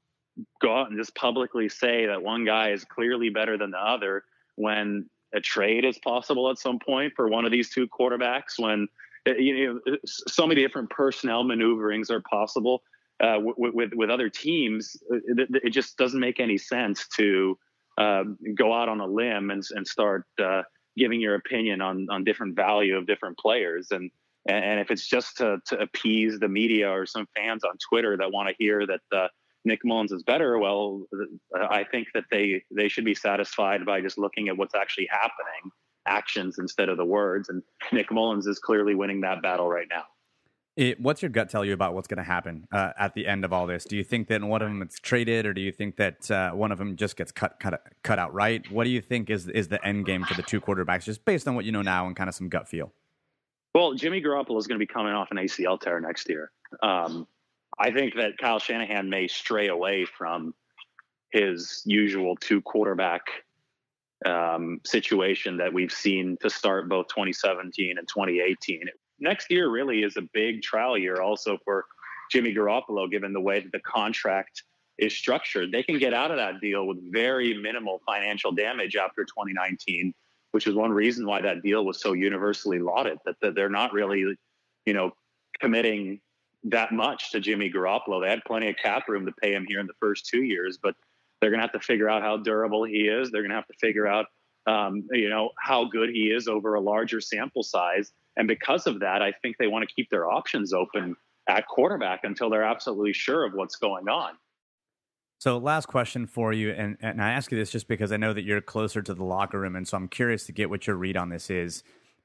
go out and just publicly say that one guy is clearly better than the other when a trade is possible at some point for one of these two quarterbacks when uh, you know so many different personnel maneuverings are possible uh, with, with, other teams it, it, just doesn't make any sense to uh, go out on a limb and, and start uh, giving your opinion on on different value of different players and and if it's just to, to appease the media or some fans on Twitter that want to hear that uh, Nick Mullens is better, well, I think that they they should be satisfied by just looking at what's actually happening, actions instead of the words. And Nick Mullens is clearly winning that battle right now. It, what's your gut tell you about what's going to happen uh, at the end of all this? Do you think that one of them is traded, or do you think that uh, one of them just gets cut cut cut outright? What do you think is is the end game for the two quarterbacks, just based on what you know now and kind of some gut feel? Well, Jimmy Garoppolo is going to be coming off an ACL tear next year. Um, I think that Kyle Shanahan may stray away from his usual two quarterback um, situation that we've seen to start both 2017 and 2018. Next year really is a big trial year also for Jimmy Garoppolo, given the way that the contract is structured. They can get out of that deal with very minimal financial damage after 2019, which is one reason why that deal was so universally lauded. That, that they're not really, you know, committing that much to Jimmy Garoppolo. They had plenty of cap room to pay him here in the first two years, but they're going to have to figure out how durable he is. They're going to have to figure out, um, you know, how good he is over a larger sample size. And because of that, I think they want to keep their options open at quarterback until they're absolutely sure of what's going on. So, last question for you, and, and I ask you this just because I know that you're closer to the locker room, and so I'm curious to get what your read on this is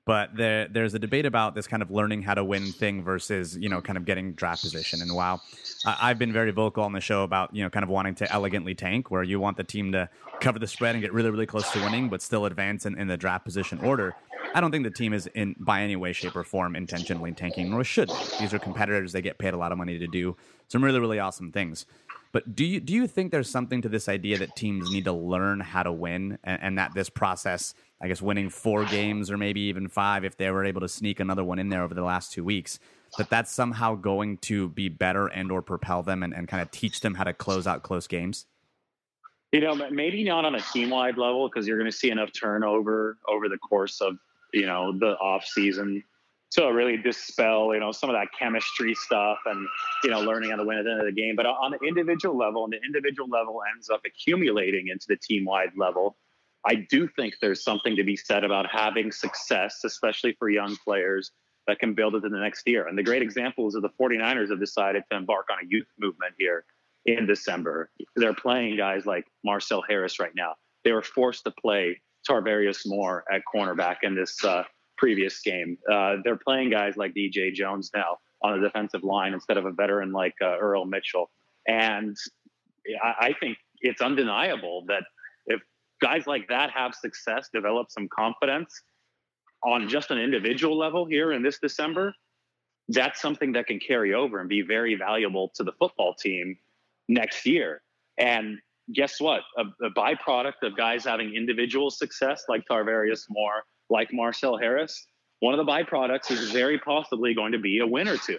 but there, there's a debate about this kind of learning how to win thing versus you know kind of getting draft position. And while i've been very vocal on the show about you know kind of wanting to elegantly tank where you want the team to cover the spread and get really really close to winning but still advance in, in the draft position order i don't think the team is in by any way shape or form intentionally tanking nor should these are competitors. They get paid a lot of money to do some really really awesome things. But do you do you think there's something to this idea that teams need to learn how to win, and, and, that this process, I guess, winning four games or maybe even five, if they were able to sneak another one in there over the last two weeks, that that's somehow going to be better and or propel them and, and kind of teach them how to close out close games? You know, maybe not on a team wide level because you're going to see enough turnover over the course of you know the off season to really dispel, you know, some of that chemistry stuff and, you know, learning how to win at the end of the game. But on the individual level, and the individual level ends up accumulating into the team wide level, I do think there's something to be said about having success, especially for young players that can build it in the next year. And the great examples of the 49ers have decided to embark on a youth movement here in December. They're playing guys like Marcell Harris right now. They were forced to play Tarvarius Moore at cornerback in this uh, previous game. Uh, they're playing guys like DJ Jones now on the defensive line instead of a veteran like uh, Earl Mitchell. And I, I think it's undeniable that guys like that have success, develop some confidence on just an individual level here in this December, that's something that can carry over and be very valuable to the football team next year. And guess what? A, a byproduct of guys having individual success like Tarvarius Moore, like Marcell Harris, one of the byproducts is very possibly going to be a win or two.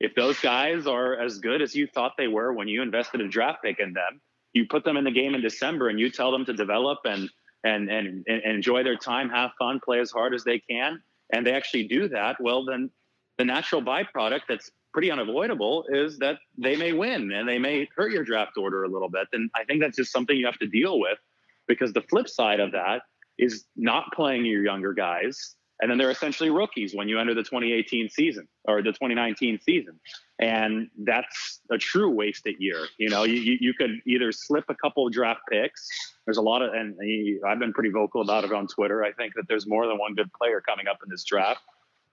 If those guys are as good as you thought they were when you invested a draft pick in them, you put them in the game in December and you tell them to develop and and and, and enjoy their time, have fun, play as hard as they can, and they actually do that, well then the natural byproduct that's pretty unavoidable is that they may win and they may hurt your draft order a little bit. And I think that's just something you have to deal with because the flip side of that is not playing your younger guys. And then they're essentially rookies when you enter the 2018 season or the 2019 season. And that's a true wasted year. You know, you, you could either slip a couple of draft picks. There's a lot of, and I've been pretty vocal about it on Twitter. I think that there's more than one good player coming up in this draft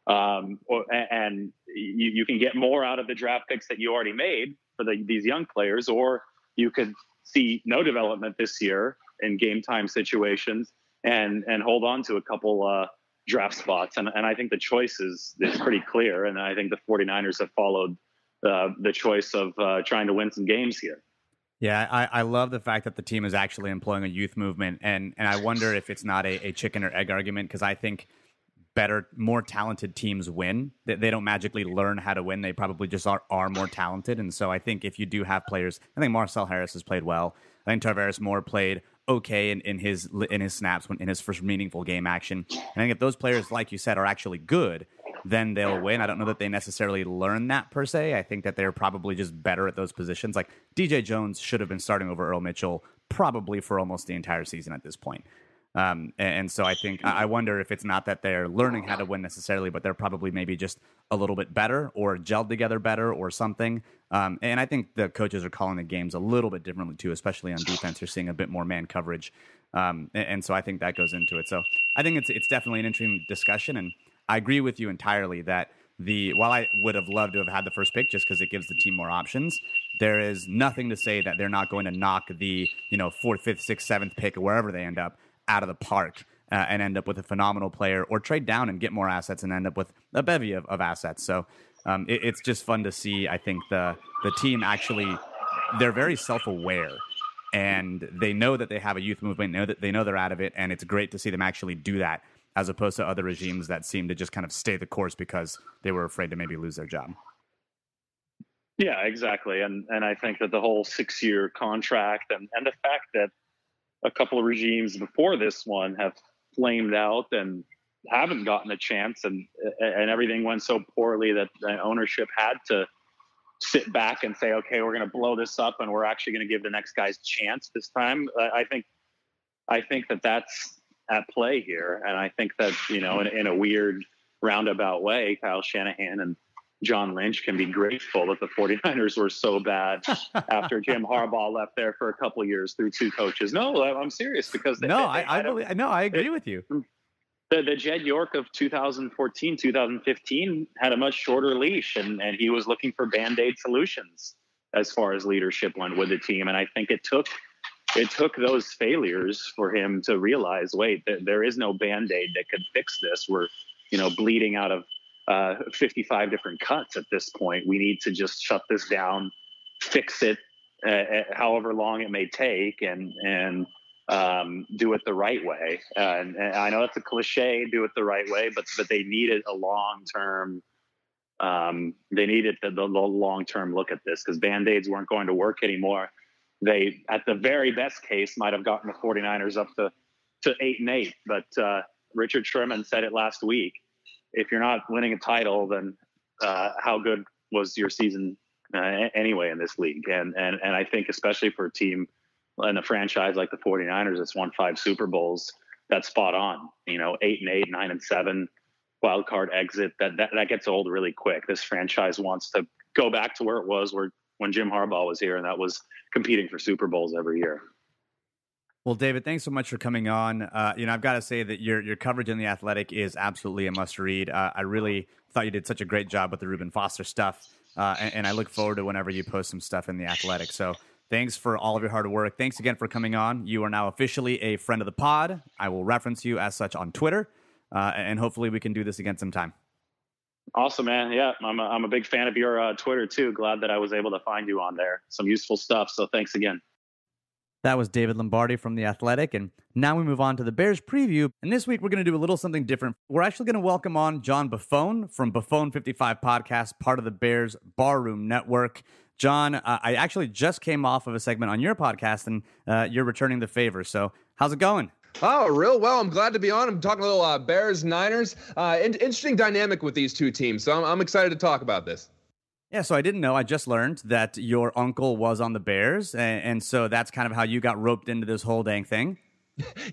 um, or, and you, you, can get more out of the draft picks that you already made for the, these young players, or you could see no development this year in game time situations and and hold on to a couple uh, draft spots. And, and I think the choice is, is pretty clear. And I think the 49ers have followed uh, the choice of uh, trying to win some games here. Yeah, I, I love the fact that the team is actually employing a youth movement, and and I wonder if it's not a, a chicken or egg argument because I think better, more talented teams win. They, they don't magically learn how to win. They probably just are, are more talented. And so I think if you do have players, I think Marcell Harris has played well. I think Tarvarius Moore played okay in, in his in his snaps when in his first meaningful game action. And I think if those players, like you said, are actually good, then they'll win. I don't know that they necessarily learn that per se. I think that they're probably just better at those positions. Like DJ Jones should have been starting over Earl Mitchell probably for almost the entire season at this point. Um, and, so I think I wonder if it's not that they're learning how to win necessarily, but they're probably maybe just a little bit better or gelled together better or something. Um, and I think the coaches are calling the games a little bit differently too, especially on defense. You're seeing a bit more man coverage, um, and, and, so I think that goes into it. So I think it's it's definitely an interesting discussion, and I agree with you entirely that the while I would have loved to have had the first pick just because it gives the team more options, there is nothing to say that they're not going to knock the you know fourth, fifth, sixth, seventh pick or wherever they end up out of the park uh, and end up with a phenomenal player, or trade down and get more assets and end up with a bevy of, of assets. So um, it, it's just fun to see. I think the the team actually they're very self aware and they know that they have a youth movement, know that they know they're out of it, and it's great to see them actually do that as opposed to other regimes that seem to just kind of stay the course because they were afraid to maybe lose their job. Yeah, exactly. And and I think that the whole six year contract and, and the fact that a couple of regimes before this one have flamed out and haven't gotten a chance and and everything went so poorly that the ownership had to sit back and say okay we're going to blow this up and we're actually going to give the next guys chance this time. I think i think that that's at play here and i think that you know in, in a weird roundabout way kyle shanahan and John Lynch can be grateful that the 49ers were so bad after Jim Harbaugh left there for a couple years through two coaches. No, I'm serious because they, no, they, I, I believe, no, I agree with you. The, the Jed York of 2014, 2015 had a much shorter leash, and, and he was looking for band aid solutions as far as leadership went with the team. And I think it took it took those failures for him to realize, wait, there is no band aid that could fix this. We're you know bleeding out of uh, 55 different cuts at this point. We need to just shut this down, fix it, uh, uh, however long it may take, and and um, do it the right way. And, and, I know it's a cliche, do it the right way, but but they needed a long term. Um, they needed the, the long term look at this because band aids weren't going to work anymore. They, at the very best case, might have gotten the 49ers up to to eight and eight. But uh, Richard Sherman said it last week if you're not winning a title, then uh, how good was your season uh, anyway in this league? And and and I think especially for a team and a franchise like the 49ers that's won five Super Bowls, that's spot on. You know, eight and eight, nine and seven, wild card exit. That that that gets old really quick. This franchise wants to go back to where it was where when Jim Harbaugh was here, and that was competing for Super Bowls every year. Well, David, thanks so much for coming on. Uh, you know, I've got to say that your your coverage in the Athletic is absolutely a must read. Uh, I really thought you did such a great job with the Reuben Foster stuff, uh, and, and, I look forward to whenever you post some stuff in the Athletic. So, thanks for all of your hard work. Thanks again for coming on. You are now officially a friend of the pod. I will reference you as such on Twitter, uh, and hopefully we can do this again sometime. Awesome, man. Yeah, I'm a, I'm a big fan of your uh, Twitter too. Glad that I was able to find you on there. Some useful stuff. So thanks again. That was David Lombardi from The Athletic. And now we move on to the Bears preview. And this week we're going to do a little something different. We're actually going to welcome on John Bufone from Bufone 55 Podcast, part of the Bears Barroom Network. John, uh, I actually just came off of a segment on your podcast and uh, you're returning the favor. So how's it going? Oh, real well. I'm glad to be on. I'm talking a little uh, Bears Niners. Uh, in- interesting dynamic with these two teams. So I'm, I'm excited to talk about this. Yeah, so I didn't know. I just learned that your uncle was on the Bears, and, and, so that's kind of how you got roped into this whole dang thing.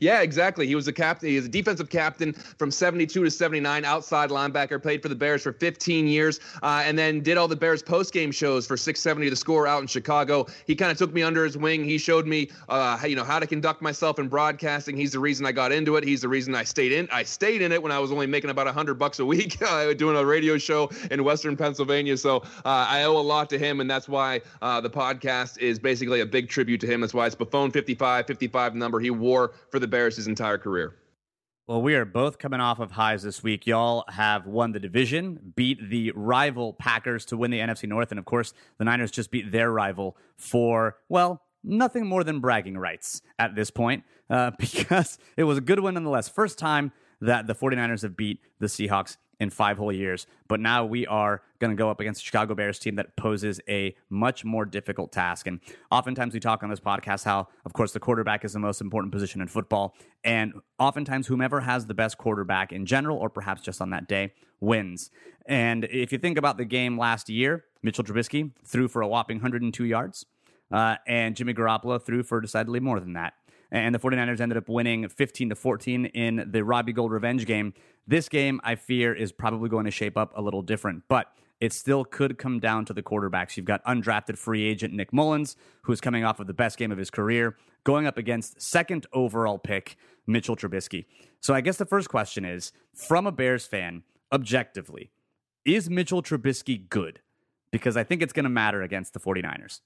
Yeah, exactly. He was a captain. He was a defensive captain from 72 to 79, outside linebacker. Played for the Bears for 15 years, uh, and then did all the Bears post-game shows for 670 The Score out in Chicago. He kind of took me under his wing. He showed me, uh, how, you know, how to conduct myself in broadcasting. He's the reason I got into it. He's the reason I stayed in. I stayed in it when I was only making about 100 bucks a week uh, doing a radio show in Western Pennsylvania. So uh, I owe a lot to him, and that's why uh, the podcast is basically a big tribute to him. That's why it's Bufone 55, 55 number he wore for the Bears his entire career. Well, we are both coming off of highs this week. Y'all have won the division, beat the rival Packers to win the NFC North, and of course, the Niners just beat their rival for, well, nothing more than bragging rights at this point, uh, because it was a good one nonetheless. First time that the 49ers have beat the Seahawks in five whole years. But now we are going to go up against a Chicago Bears team that poses a much more difficult task. And oftentimes we talk on this podcast how, of course, the quarterback is the most important position in football. And oftentimes, whomever has the best quarterback in general, or perhaps just on that day, wins. And if you think about the game last year, Mitchell Trubisky threw for a whopping 102 yards. Uh, and Jimmy Garoppolo threw for decidedly more than that and the 49ers ended up winning 15 to 14 in the Robbie Gould revenge game. This game, I fear, is probably going to shape up a little different, but it still could come down to the quarterbacks. You've got undrafted free agent Nick Mullens, who's coming off of the best game of his career, going up against second overall pick Mitchell Trubisky. So I guess the first question is from a Bears fan, objectively, is Mitchell Trubisky good? Because I think it's going to matter against the 49ers.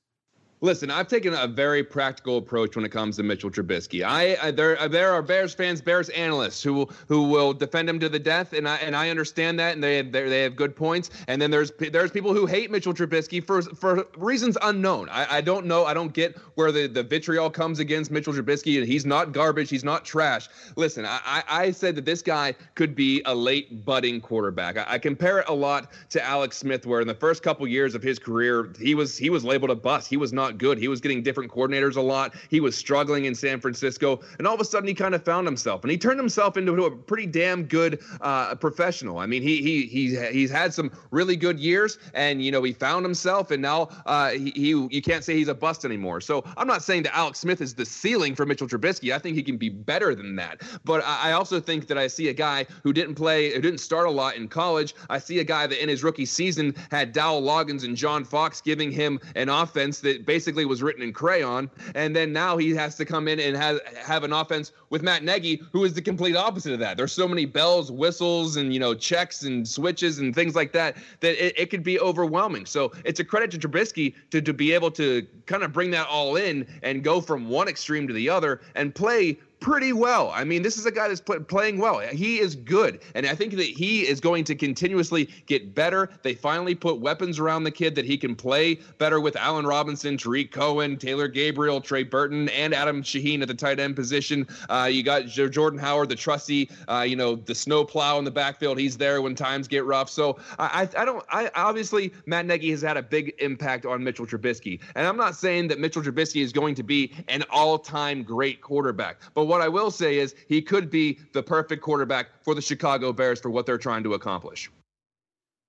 Listen, I've taken a very practical approach when it comes to Mitchell Trubisky. I, I there uh, there are Bears fans, Bears analysts who who will defend him to the death, and I and I understand that, and they they have good points. And then there's there's people who hate Mitchell Trubisky for for reasons unknown. I, I don't know. I don't get where the, the vitriol comes against Mitchell Trubisky, and he's not garbage. He's not trash. Listen, I I said that this guy could be a late budding quarterback. I, I compare it a lot to Alex Smith, where in the first couple years of his career, he was he was labeled a bust. He was not good. He was getting different coordinators a lot. He was struggling in San Francisco, and all of a sudden he kind of found himself, and he turned himself into a pretty damn good uh, professional. I mean, he he he's he's had some really good years, and you know he found himself, and now uh, he, he you can't say he's a bust anymore. So I'm not saying that Alex Smith is the ceiling for Mitchell Trubisky. I think he can be better than that. But I also think that I see a guy who didn't play, who didn't start a lot in college. I see a guy that in his rookie season had Dowell Loggains and John Fox giving him an offense that basically was written in crayon, and then now he has to come in and have have an offense with Matt Nagy, who is the complete opposite of that. There's so many bells, whistles, and you know checks and switches and things like that that it, it could be overwhelming. So it's a credit to Trubisky to to be able to kind of bring that all in and go from one extreme to the other and play pretty well. I mean, this is a guy that's play, playing well. He is good, and I think that he is going to continuously get better. They finally put weapons around the kid that he can play better with Allen Robinson, Tarik Cohen, Taylor Gabriel, Trey Burton, and Adam Shaheen at the tight end position. Uh, you got Jordan Howard, the trusty, uh, you know, the snowplow in the backfield. He's there when times get rough. So I, I don't. I obviously Matt Nagy has had a big impact on Mitchell Trubisky, and I'm not saying that Mitchell Trubisky is going to be an all-time great quarterback, but what I will say is he could be the perfect quarterback for the Chicago Bears for what they're trying to accomplish.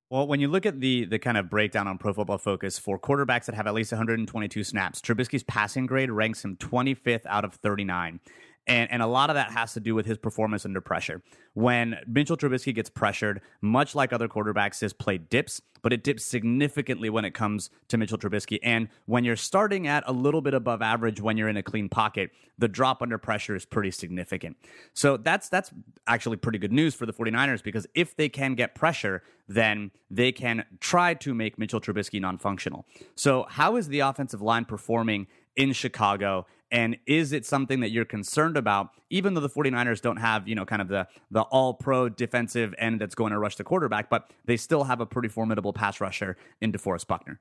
Well, when you look at the the kind of breakdown on Pro Football Focus for quarterbacks that have at least 122 snaps, Trubisky's passing grade ranks him 25th out of 39. And, and a lot of that has to do with his performance under pressure. When Mitchell Trubisky gets pressured, much like other quarterbacks, his play dips, but it dips significantly when it comes to Mitchell Trubisky. And when you're starting at a little bit above average when you're in a clean pocket, the drop under pressure is pretty significant. So that's that's actually pretty good news for the 49ers because if they can get pressure, then they can try to make Mitchell Trubisky non-functional. So how is the offensive line performing in Chicago? And is it something that you're concerned about, even though the 49ers don't have, you know, kind of the, the all pro defensive end that's going to rush the quarterback, but they still have a pretty formidable pass rusher in DeForest Buckner?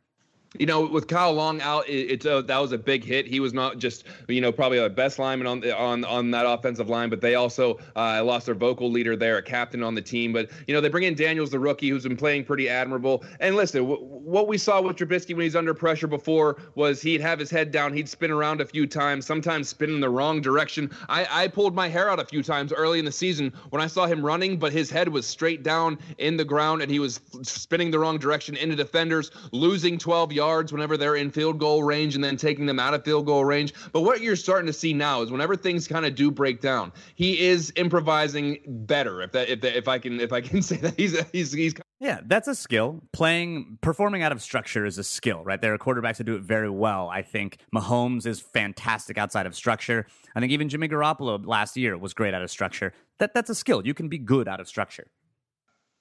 You know, with Kyle Long out, it's a, that was a big hit. He was not just, you know, probably the best lineman on on on that offensive line, but they also uh, lost their vocal leader there, a captain on the team. But you know, they bring in Daniels, the rookie, who's been playing pretty admirable. And listen, w- what we saw with Trubisky when he's under pressure before was he'd have his head down, he'd spin around a few times, sometimes spin in the wrong direction. I, I pulled my hair out a few times early in the season when I saw him running, but his head was straight down in the ground and he was spinning the wrong direction into defenders, losing 12 yards whenever they're in field goal range and then taking them out of field goal range. But what you're starting to see now is whenever things kind of do break down, he is improvising better. If that, if that, if I can, if I can say that he's he's he's. Yeah, that's a skill. Playing, performing out of structure is a skill, right? There are quarterbacks that do it very well. I think Mahomes is fantastic outside of structure. I think even Jimmy Garoppolo last year was great out of structure. That that's a skill. You can be good out of structure.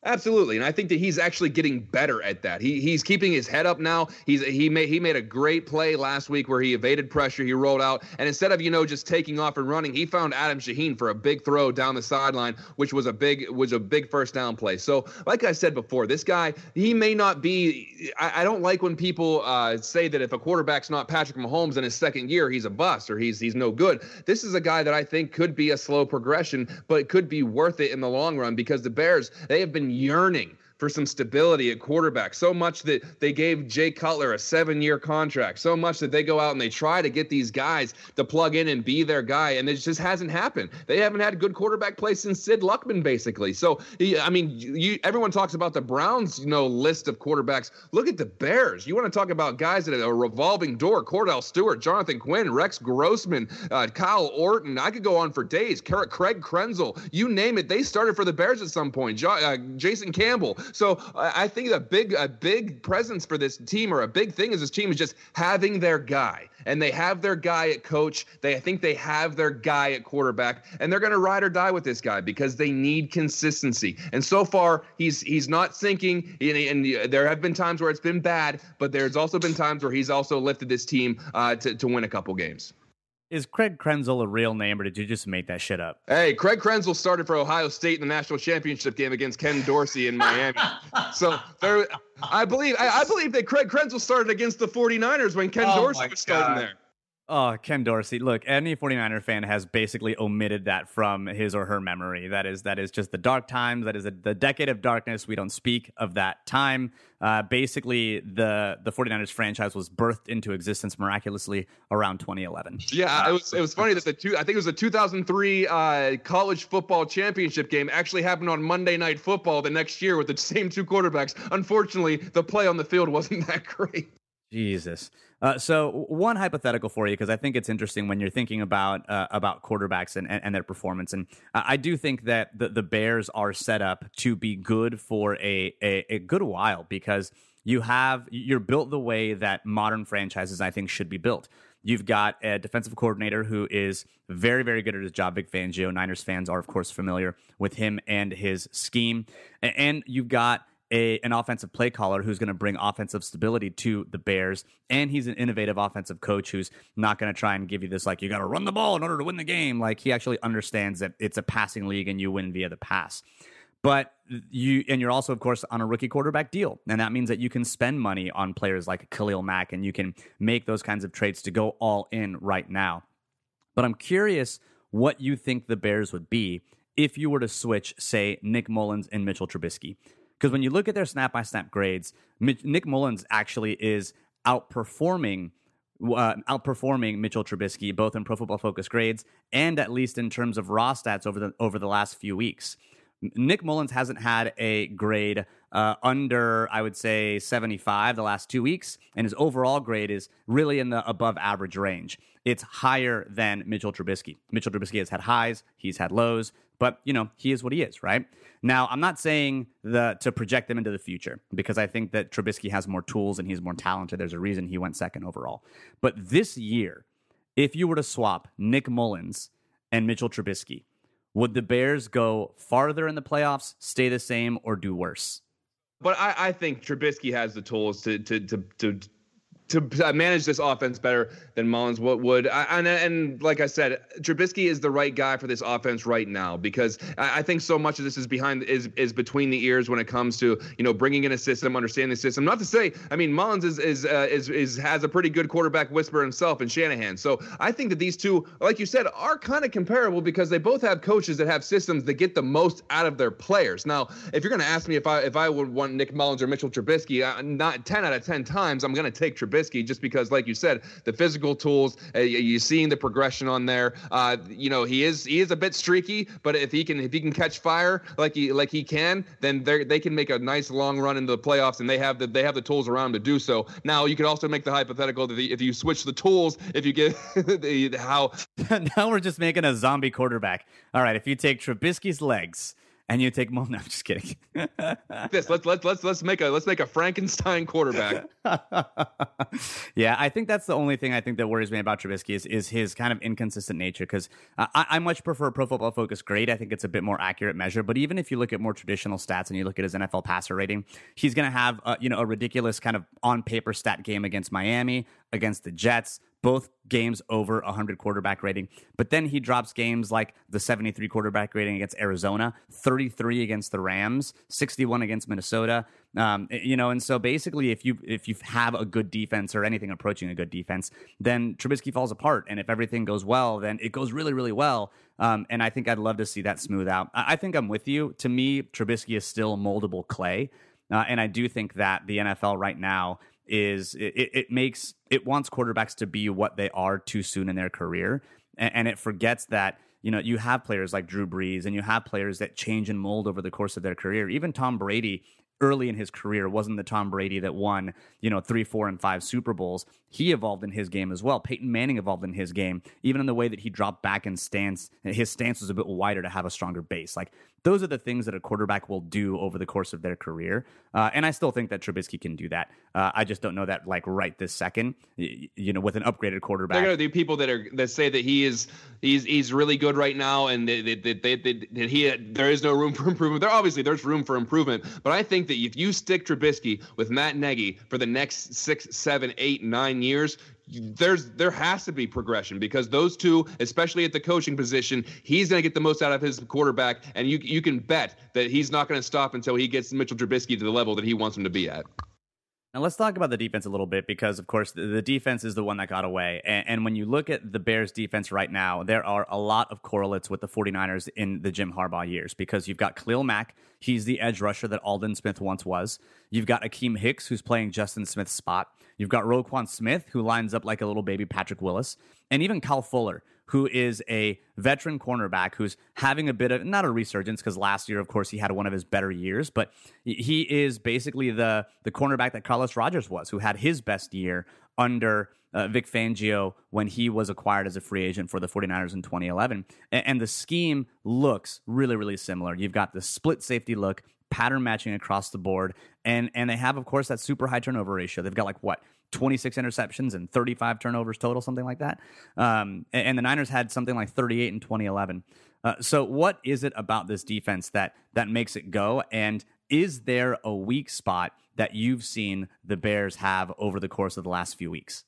Absolutely, and I think that he's actually getting better at that. He he's keeping his head up now. He's he made he made a great play last week where he evaded pressure. He rolled out, and instead of you know just taking off and running, he found Adam Shaheen for a big throw down the sideline, which was a big was a big first down play. So, like I said before, this guy he may not be. I, I don't like when people uh, say that if a quarterback's not Patrick Mahomes in his second year, he's a bust or he's he's no good. This is a guy that I think could be a slow progression, but could be worth it in the long run because the Bears they have been yearning for some stability at quarterback. So much that they gave Jay Cutler a seven year contract. So much that they go out and they try to get these guys to plug in and be their guy. And it just hasn't happened. They haven't had good quarterback play since Sid Luckman, basically. So, I mean, you, everyone talks about the Browns, you know, list of quarterbacks. Look at the Bears. You want to talk about guys that are a revolving door Kordell Stewart, Jonathan Quinn, Rex Grossman, uh, Kyle Orton. I could go on for days. Craig Krenzel, you name it. They started for the Bears at some point. Jo- uh, Jason Campbell. So I think a big a big presence for this team or a big thing is this team is just having their guy. And they have their guy at coach. They I think they have their guy at quarterback, and they're going to ride or die with this guy because they need consistency. And so far, he's he's not sinking. And, and there have been times where it's been bad, but there's also been times where he's also lifted this team uh, to to win a couple games. Is Craig Krenzel a real name, or did you just make that shit up? Hey, Craig Krenzel started for Ohio State in the national championship game against Ken Dorsey in Miami. so there, I believe I, I, believe that Craig Krenzel started against the 49ers when Ken oh Dorsey was starting there. Oh, Ken Dorsey. Look, any 49er fan has basically omitted that from his or her memory. That is that is just the dark times. That is a, the decade of darkness. We don't speak of that time. Uh, basically, the the 49ers franchise was birthed into existence miraculously around 2011. Yeah, it was it was funny that the two I think it was the 2003 uh, college football championship game actually happened on Monday Night Football the next year with the same two quarterbacks. Unfortunately, the play on the field wasn't that great. Jesus. Uh, so one hypothetical for you, because I think it's interesting when you're thinking about uh, about quarterbacks and, and, and, their performance, and I do think that the, the Bears are set up to be good for a, a, a good while because you have you're built the way that modern franchises I think should be built. You've got a defensive coordinator who is very, very good at his job, Vic Fangio. Niners fans are, of course, familiar with him and his scheme. And you've got a, an offensive play caller who's going to bring offensive stability to the Bears. And he's an innovative offensive coach who's not going to try and give you this, like, you got to run the ball in order to win the game. Like, he actually understands that it's a passing league and you win via the pass. But you, and you're also, of course, on a rookie quarterback deal. And that means that you can spend money on players like Khalil Mack and you can make those kinds of trades to go all in right now. But I'm curious what you think the Bears would be if you were to switch, say, Nick Mullens and Mitchell Trubisky. Because when you look at their snap by snap grades, Nick Mullens actually is outperforming uh, outperforming Mitchell Trubisky both in Pro Football Focus grades and at least in terms of raw stats over the over the last few weeks. Nick Mullens hasn't had a grade uh, under, I would say, 75 the last two weeks, and his overall grade is really in the above average range. It's higher than Mitchell Trubisky. Mitchell Trubisky has had highs, he's had lows, but you know he is what he is, right? Now, I'm not saying the to project them into the future because I think that Trubisky has more tools and he's more talented. There's a reason he went second overall. But this year, if you were to swap Nick Mullens and Mitchell Trubisky, would the Bears go farther in the playoffs, stay the same, or do worse? But I, I think Trubisky has the tools to to to to to manage this offense better than Mullens would. And, and like I said, Trubisky is the right guy for this offense right now because I think so much of this is behind is is between the ears when it comes to you know bringing in a system, understanding the system. Not to say, I mean, Mullens is is uh, is, is has a pretty good quarterback whisper himself in Shanahan. So I think that these two, like you said, are kind of comparable because they both have coaches that have systems that get the most out of their players. Now, if you're going to ask me if I if I would want Nick Mullens or Mitchell Trubisky, uh, not ten out of ten times, I'm going to take Trubisky Just because, like you said, the physical tools. Uh, you seeing the progression on there. Uh, you know, he is he is a bit streaky, but if he can if he can catch fire like he like he can, then they they can make a nice long run into the playoffs, and they have the they have the tools around to do so. Now you could also make the hypothetical that if you switch the tools, if you get the how now we're just making a zombie quarterback. All right, if you take Trubisky's legs and you take Mo. No, I'm just kidding. this let's let's let's let's make a let's make a Frankenstein quarterback. yeah, I think that's the only thing I think that worries me about Trubisky is is his kind of inconsistent nature. Because uh, I, I much prefer Pro Football Focus grade. I think it's a bit more accurate measure. But even if you look at more traditional stats and you look at his NFL passer rating, he's going to have uh, you know a ridiculous kind of on paper stat game against Miami, against the Jets, both games over 100 quarterback rating. But then he drops games like the 73 quarterback rating against Arizona, 33 against the Rams, 61 against Minnesota. Um, you know, and so basically, if you if you have a good defense or anything approaching a good defense, then Trubisky falls apart. And if everything goes well, then it goes really, really well. Um, and I think I'd love to see that smooth out. I, I think I'm with you. To me, Trubisky is still moldable clay. Uh, and I do think that the NFL right now is it, it makes it wants quarterbacks to be what they are too soon in their career, and, and it forgets that you know you have players like Drew Brees and you have players that change and mold over the course of their career. Even Tom Brady early in his career wasn't the Tom Brady that won, you know, three, four, and five Super Bowls. He evolved in his game as well. Peyton Manning evolved in his game, even in the way that he dropped back and stance. His stance was a bit wider to have a stronger base. Like those are the things that a quarterback will do over the course of their career. Uh, and I still think that Trubisky can do that. Uh, I just don't know that like right this second. You know, with an upgraded quarterback, there are the people that are that say that he is he's he's really good right now, and that, that, he there is no room for improvement. There obviously there's room for improvement, but I think that if you stick Trubisky with Matt Nagy for the next six, seven, eight, nine years, there's there has to be progression because those two, especially at the coaching position, he's going to get the most out of his quarterback, and you you can bet that he's not going to stop until he gets Mitchell Trubisky to the level that he wants him to be at. Now let's talk about the defense a little bit because, of course, the, defense is the one that got away. And, and, when you look at the Bears' defense right now, there are a lot of correlates with the 49ers in the Jim Harbaugh years because you've got Khalil Mack. He's the edge rusher that Aldon Smith once was. You've got Akiem Hicks, who's playing Justin Smith's spot. You've got Roquan Smith, who lines up like a little baby Patrick Willis. And even Kyle Fuller, who is a veteran cornerback who's having a bit of not a resurgence because last year, of course, he had one of his better years, but he is basically the the cornerback that Carlos Rogers was, who had his best year under uh, Vic Fangio when he was acquired as a free agent for the 49ers in 2011. And, and the scheme looks really, really similar. You've got the split safety look, pattern matching across the board, and and they have, of course, that super high turnover ratio. They've got like what 26 interceptions and 35 turnovers total, something like that. Um, and, and, the Niners had something like 38 in 2011. Uh, so, what is it about this defense that that makes it go? And is there a weak spot that you've seen the Bears have over the course of the last few weeks?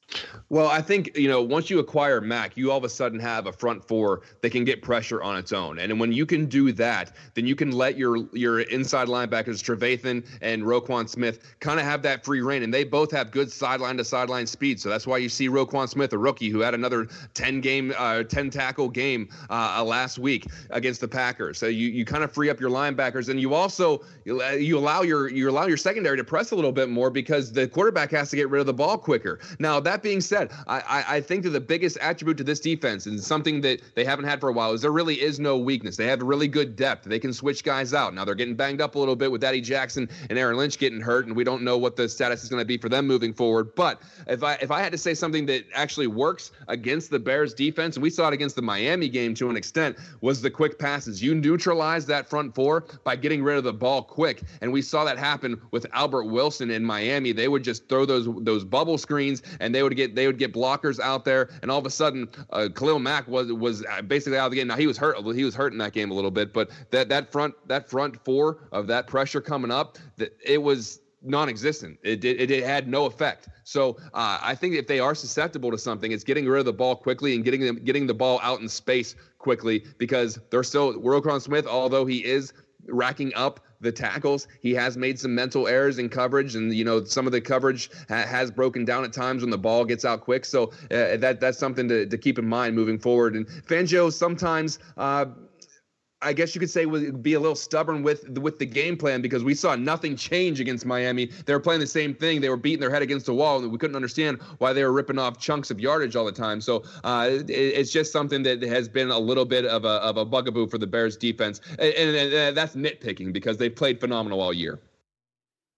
Well, I think, you know, once you acquire Mac, you all of a sudden have a front four that can get pressure on its own. And when you can do that, then you can let your your inside linebackers, Trevathan and Roquan Smith, kind of have that free reign. And they both have good sideline to sideline speed. So that's why you see Roquan Smith, a rookie who had another 10 game, uh, 10 tackle game uh, last week against the Packers. So you, you kind of free up your linebackers and you also you allow your you allow your secondary to press a little bit more because the quarterback has to get rid of the ball quicker. Now, that being said, I, I, think that the biggest attribute to this defense and something that they haven't had for a while is there really is no weakness. They have really good depth. They can switch guys out. Now they're getting banged up a little bit with Eddie Jackson and Aaron Lynch getting hurt, and we don't know what the status is going to be for them moving forward. But if I if I had to say something that actually works against the Bears defense, and we saw it against the Miami game to an extent, was the quick passes. You neutralize that front four by getting rid of the ball quick, and we saw that happen with Albert Wilson in Miami. They would just throw those those bubble screens, and they would get they would get blockers out there, and all of a sudden, uh, Khalil Mack was was basically out of the game. Now he was hurt. He was hurt in that game a little bit, but that that front that front four of that pressure coming up, that it was non-existent. It, it, it had no effect. So uh, I think if they are susceptible to something, it's getting rid of the ball quickly and getting them getting the ball out in space quickly because they're still Roquan Smith, although he is racking up the tackles. He has made some mental errors in coverage, and you know some of the coverage ha- has broken down at times when the ball gets out quick. So uh, that that's something to, to keep in mind moving forward. And Fangio sometimes. Uh, I guess you could say would be a little stubborn with with the game plan because we saw nothing change against Miami. They were playing the same thing. They were beating their head against the wall, and we couldn't understand why they were ripping off chunks of yardage all the time. So uh, it, it's just something that has been a little bit of a of a bugaboo for the Bears defense, and, and, and that's nitpicking because they've played phenomenal all year.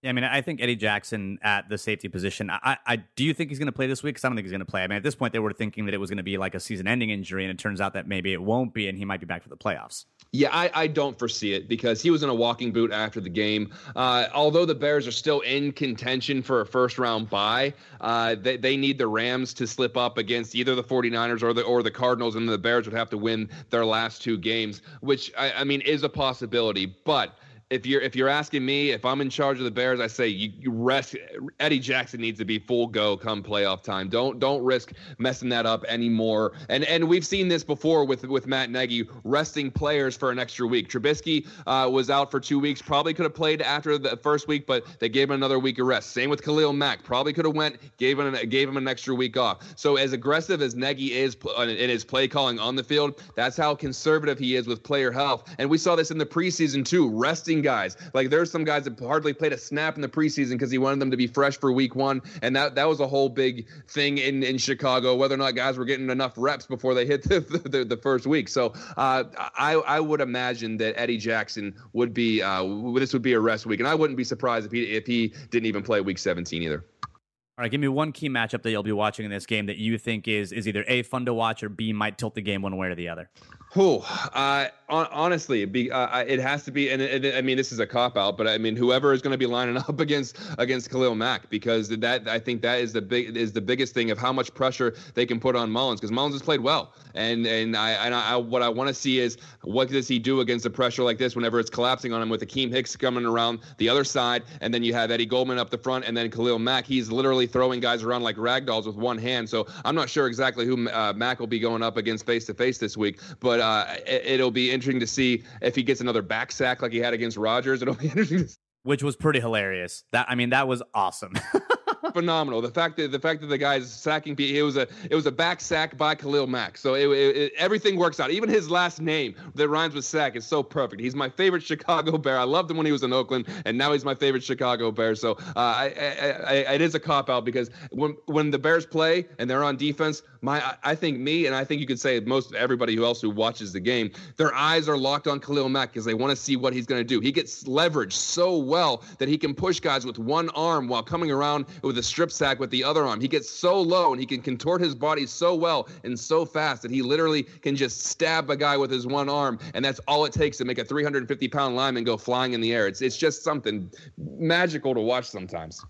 Yeah, I mean, I think Eddie Jackson at the safety position. I, I do you think he's going to play this week? Because I don't think he's going to play. I mean, at this point, they were thinking that it was going to be like a season-ending injury, and it turns out that maybe it won't be, and he might be back for the playoffs. Yeah, I, I don't foresee it because he was in a walking boot after the game. Uh, although the Bears are still in contention for a first round bye, uh, they, they need the Rams to slip up against either the 49ers or the or the Cardinals, and the Bears would have to win their last two games, which I, I mean is a possibility. But if you're if you're asking me if I'm in charge of the Bears, I say you, you, rest. Eddie Jackson needs to be full go come playoff time. Don't don't risk messing that up anymore. And and we've seen this before with with Matt Nagy resting players for an extra week. Trubisky uh, was out for two weeks. Probably could have played after the first week, but they gave him another week of rest. Same with Khalil Mack. Probably could have went gave him an, gave him an extra week off. So as aggressive as Nagy is in his play calling on the field, that's how conservative he is with player health. And we saw this in the preseason too, resting guys. Like there's some guys that hardly played a snap in the preseason because he wanted them to be fresh for week one, and that that was a whole big thing in in Chicago. Whether or not guys were getting enough reps before they hit the the, the first week. So uh, I I would imagine that Eddie Jackson would be uh, this would be a rest week, and I wouldn't be surprised if he if he didn't even play week 17 either. All right, give me one key matchup that you'll be watching in this game that you think is is either a fun to watch or b might tilt the game one way or the other. Oh, uh, honestly, be, uh, it has to be, and I mean, this is a cop out, but I mean, whoever is going to be lining up against against Khalil Mack, because that I think that is the big is the biggest thing of how much pressure they can put on Mullens, because Mullens has played well, and and I and I, what I want to see is what does he do against a pressure like this whenever it's collapsing on him with Akiem Hicks coming around the other side, and then you have Eddie Goldman up the front, and then Khalil Mack, he's literally throwing guys around like rag dolls with one hand. So I'm not sure exactly who uh, Mack will be going up against face to face this week, but uh, it, will be interesting to see if he gets another back sack like he had against Rodgers. It'll be interesting. Which was pretty hilarious. That I mean, that was awesome. phenomenal. The fact that the fact that the guy's sacking it was a it was a back sack by Khalil Mack. So it, it, it, everything works out. Even his last name that rhymes with sack is so perfect. He's my favorite Chicago Bear. I loved him when he was in Oakland, and now he's my favorite Chicago Bear. So uh, I, I, I, it is a cop out because when when the Bears play and they're on defense, my I think me and I think you could say most everybody who else who watches the game, their eyes are locked on Khalil Mack because they want to see what he's going to do. He gets leverage so well that he can push guys with one arm while coming around with a strip sack with the other arm. He gets so low and he can contort his body so well and so fast that he literally can just stab a guy with his one arm, and that's all it takes to make a 350 pound lineman go flying in the air. It's it's just something magical to watch sometimes.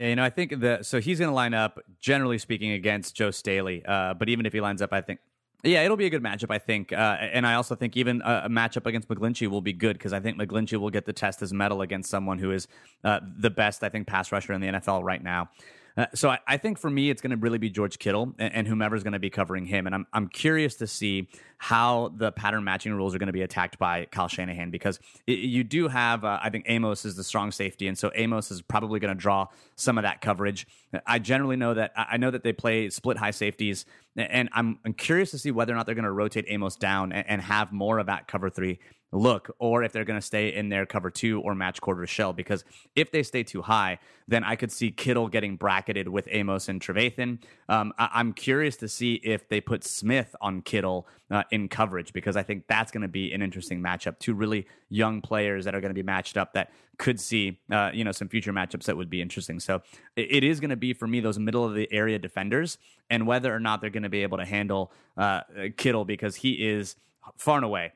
Yeah, you know, I think that so he's going to line up, generally speaking, against Joe Staley. Uh, but even if he lines up, I think yeah, it'll be a good matchup, I think. Uh, and I also think even a, a matchup against McGlinchey will be good because I think McGlinchey will get the test his mettle against someone who is uh, the best, I think, pass rusher in the NFL right now. Uh, so I, I, think for me, it's going to really be George Kittle and, and whomever's going to be covering him. And I'm, I'm curious to see how the pattern matching rules are going to be attacked by Kyle Shanahan because it, you do have, uh, I think Amos is the strong safety. And so Amos is probably going to draw some of that coverage. I generally know that I know that they play split high safeties. And I'm, I'm curious to see whether or not they're going to rotate Amos down and, and have more of that cover three look or if they're going to stay in their cover two or match quarter shell. Because if they stay too high, then I could see Kittle getting bracketed with Amos and Trevathan. Um, I- am curious to see if they put Smith on Kittle uh, in coverage because I think that's going to be an interesting matchup. Two really young players that are going to be matched up that could see uh, you know some future matchups that would be interesting. So it, it is going to be for me those middle of the area defenders and whether or not they're going to be able to handle uh, Kittle because he is far and away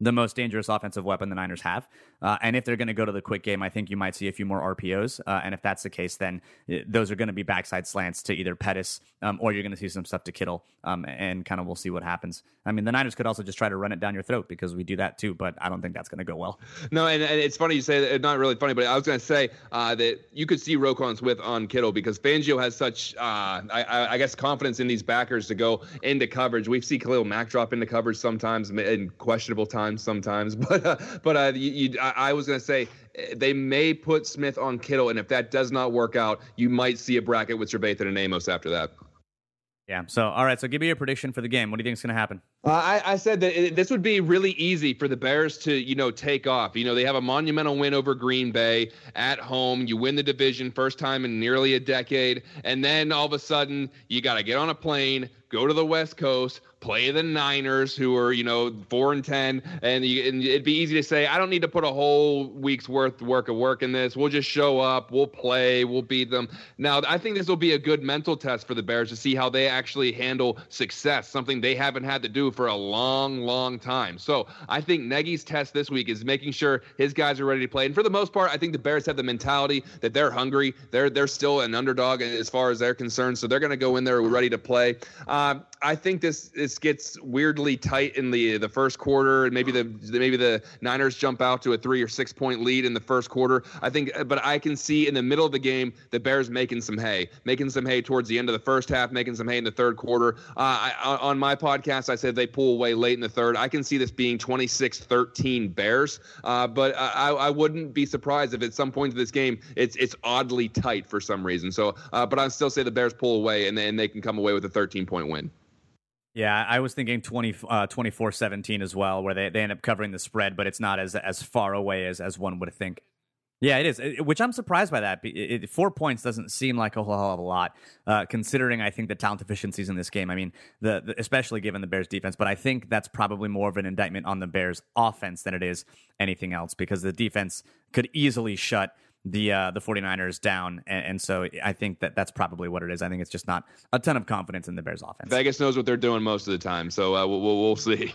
the most dangerous offensive weapon the Niners have. Uh, and if they're going to go to the quick game, I think you might see a few more RPOs. Uh, and if that's the case, then uh, those are going to be backside slants to either Pettis um, or you're going to see some stuff to Kittle. Um, and kind of we'll see what happens. I mean, the Niners could also just try to run it down your throat because we do that too, but I don't think that's going to go well. No, and, and, it's funny you say that. Not really funny, but I was going to say uh, that you could see Roquan Smith on Kittle because Fangio has such, uh, I, I, guess, confidence in these backers to go into coverage. We see Khalil Mack drop into coverage sometimes in questionable times sometimes, but uh, but uh, you, you, I, I was going to say eh, they may put Smith on Kittle, and if that does not work out, you might see a bracket with Trevathan and Amos after that. Yeah. So, all right. So, give me your prediction for the game. What do you think is going to happen? Uh, I, I, said that it, this would be really easy for the Bears to, you know, take off. You know, they have a monumental win over Green Bay at home. You win the division first time in nearly a decade, and then all of a sudden you got to get on a plane, go to the West Coast, play the Niners, who are you know four and ten, and, you, and, it'd be easy to say I don't need to put a whole week's worth work of work in this. We'll just show up, we'll play, we'll beat them. Now I think this will be a good mental test for the Bears to see how they actually handle success, something they haven't had to do for a long, long time. So I think Nagy's test this week is making sure his guys are ready to play, and for the most part, I think the Bears have the mentality that they're hungry. They're they're still an underdog as far as they're concerned, so they're going to go in there ready to play. Uh, I think this this gets weirdly tight in the the first quarter, and maybe the maybe the Niners jump out to a three or six point lead in the first quarter. I think, but I can see in the middle of the game the Bears making some hay, making some hay towards the end of the first half, making some hay in the third quarter. Uh, I, on my podcast, I said they pull away late in the third. I can see this being 26-13 Bears, uh, but I, I wouldn't be surprised if at some point of this game it's it's oddly tight for some reason. So, uh, but I still say the Bears pull away and, and they can come away with a 13 point win. Yeah, I was thinking 20, uh, 24-17 as well, where they, they end up covering the spread, but it's not as as far away as, as one would think. Yeah, it is, it, which I'm surprised by that. It, it, four points doesn't seem like a whole hell of a lot, uh, considering I think the talent efficiencies in this game. I mean, the, the, especially given the Bears' defense, but I think that's probably more of an indictment on the Bears' offense than it is anything else, because the defense could easily shut the uh, the 49ers down and, and, so I think that that's probably what it is. I think it's just not a ton of confidence in the Bears offense. Vegas knows what they're doing most of the time, so uh, we'll, we'll, we'll see.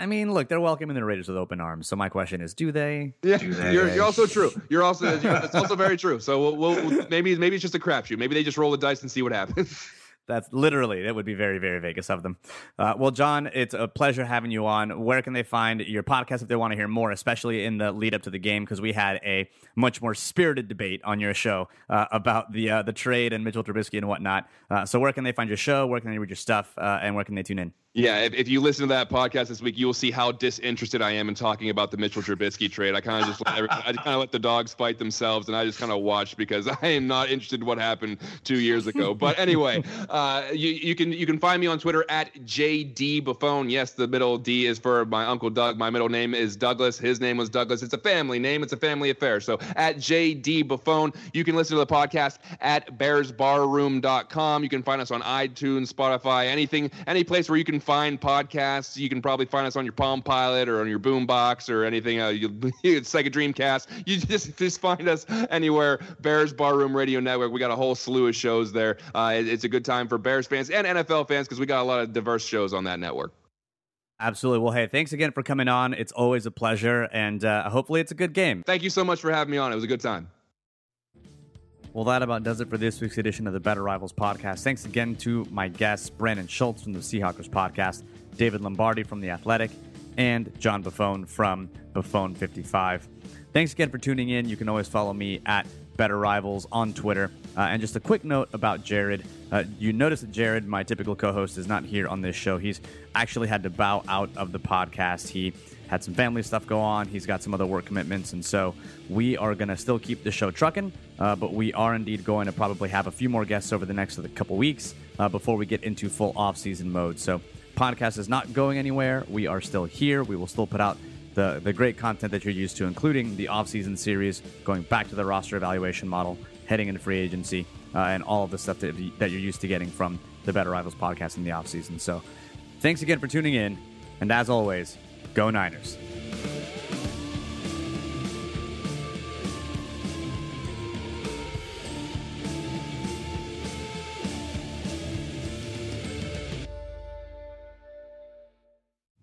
I mean, look, they're welcoming the Raiders with open arms. So my question is, do they? Yeah, do they? You're, you're, also true. You're also it's also very true. So we'll, we'll, maybe maybe it's just a crapshoot. Maybe they just roll the dice and see what happens. That's literally that would be very very Vegas of them. Uh, well, John, it's a pleasure having you on. Where can they find your podcast if they want to hear more, especially in the lead up to the game? Because we had a much more spirited debate on your show uh, about the uh, the trade and Mitchell Trubisky and whatnot. Uh, so where can they find your show? Where can they read your stuff? Uh, and where can they tune in? Yeah, if, if you listen to that podcast this week, you will see how disinterested I am in talking about the Mitchell Trubisky trade. I kind of just let I kind of let the dogs fight themselves, and I just kind of watch because I am not interested in what happened two years ago. But anyway, uh, you you can you can find me on Twitter at JD Bufone. Yes, the middle D is for my uncle Doug. My middle name is Douglas. His name was Douglas. It's a family name. It's a family affair. So at JD Bufone, you can listen to the podcast at BearsBarroom.com. You can find us on iTunes, Spotify, anything, any place where you can find podcasts. You can probably find us on your Palm Pilot or on your Boombox or anything. Uh, you, Sega Dreamcast. You just just find us anywhere. Bears Barroom Radio Network. We got a whole slew of shows there. Uh, it, it's a good time for Bears fans and NFL fans because we got a lot of diverse shows on that network. Absolutely. Well, hey, thanks again for coming on. It's always a pleasure, and uh, hopefully, it's a good game. Thank you so much for having me on. It was a good time. Well, that about does it for this week's edition of the Better Rivals podcast. Thanks again to my guests, Brandon Schulze from the Seahawkers podcast, David Lombardi from The Athletic, and John Bufone from Bufone 55. Thanks again for tuning in. You can always follow me at Better Rivals on Twitter. Uh, and just a quick note about Jared. Uh, you notice that Jared, my typical co host, is not here on this show. He's actually had to bow out of the podcast. He had some family stuff go on. He's got some other work commitments. And so we are going to still keep the show trucking, uh, but we are indeed going to probably have a few more guests over the next couple weeks uh, before we get into full off season mode. So podcast is not going anywhere. We are still here. We will still put out the, the great content that you're used to, including the offseason series, going back to the roster evaluation model, heading into free agency, uh, and all of the stuff that, that you're used to getting from the Better Rivals podcast in the offseason. So thanks again for tuning in. And as always, go Niners.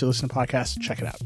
you listen to podcasts, check it out.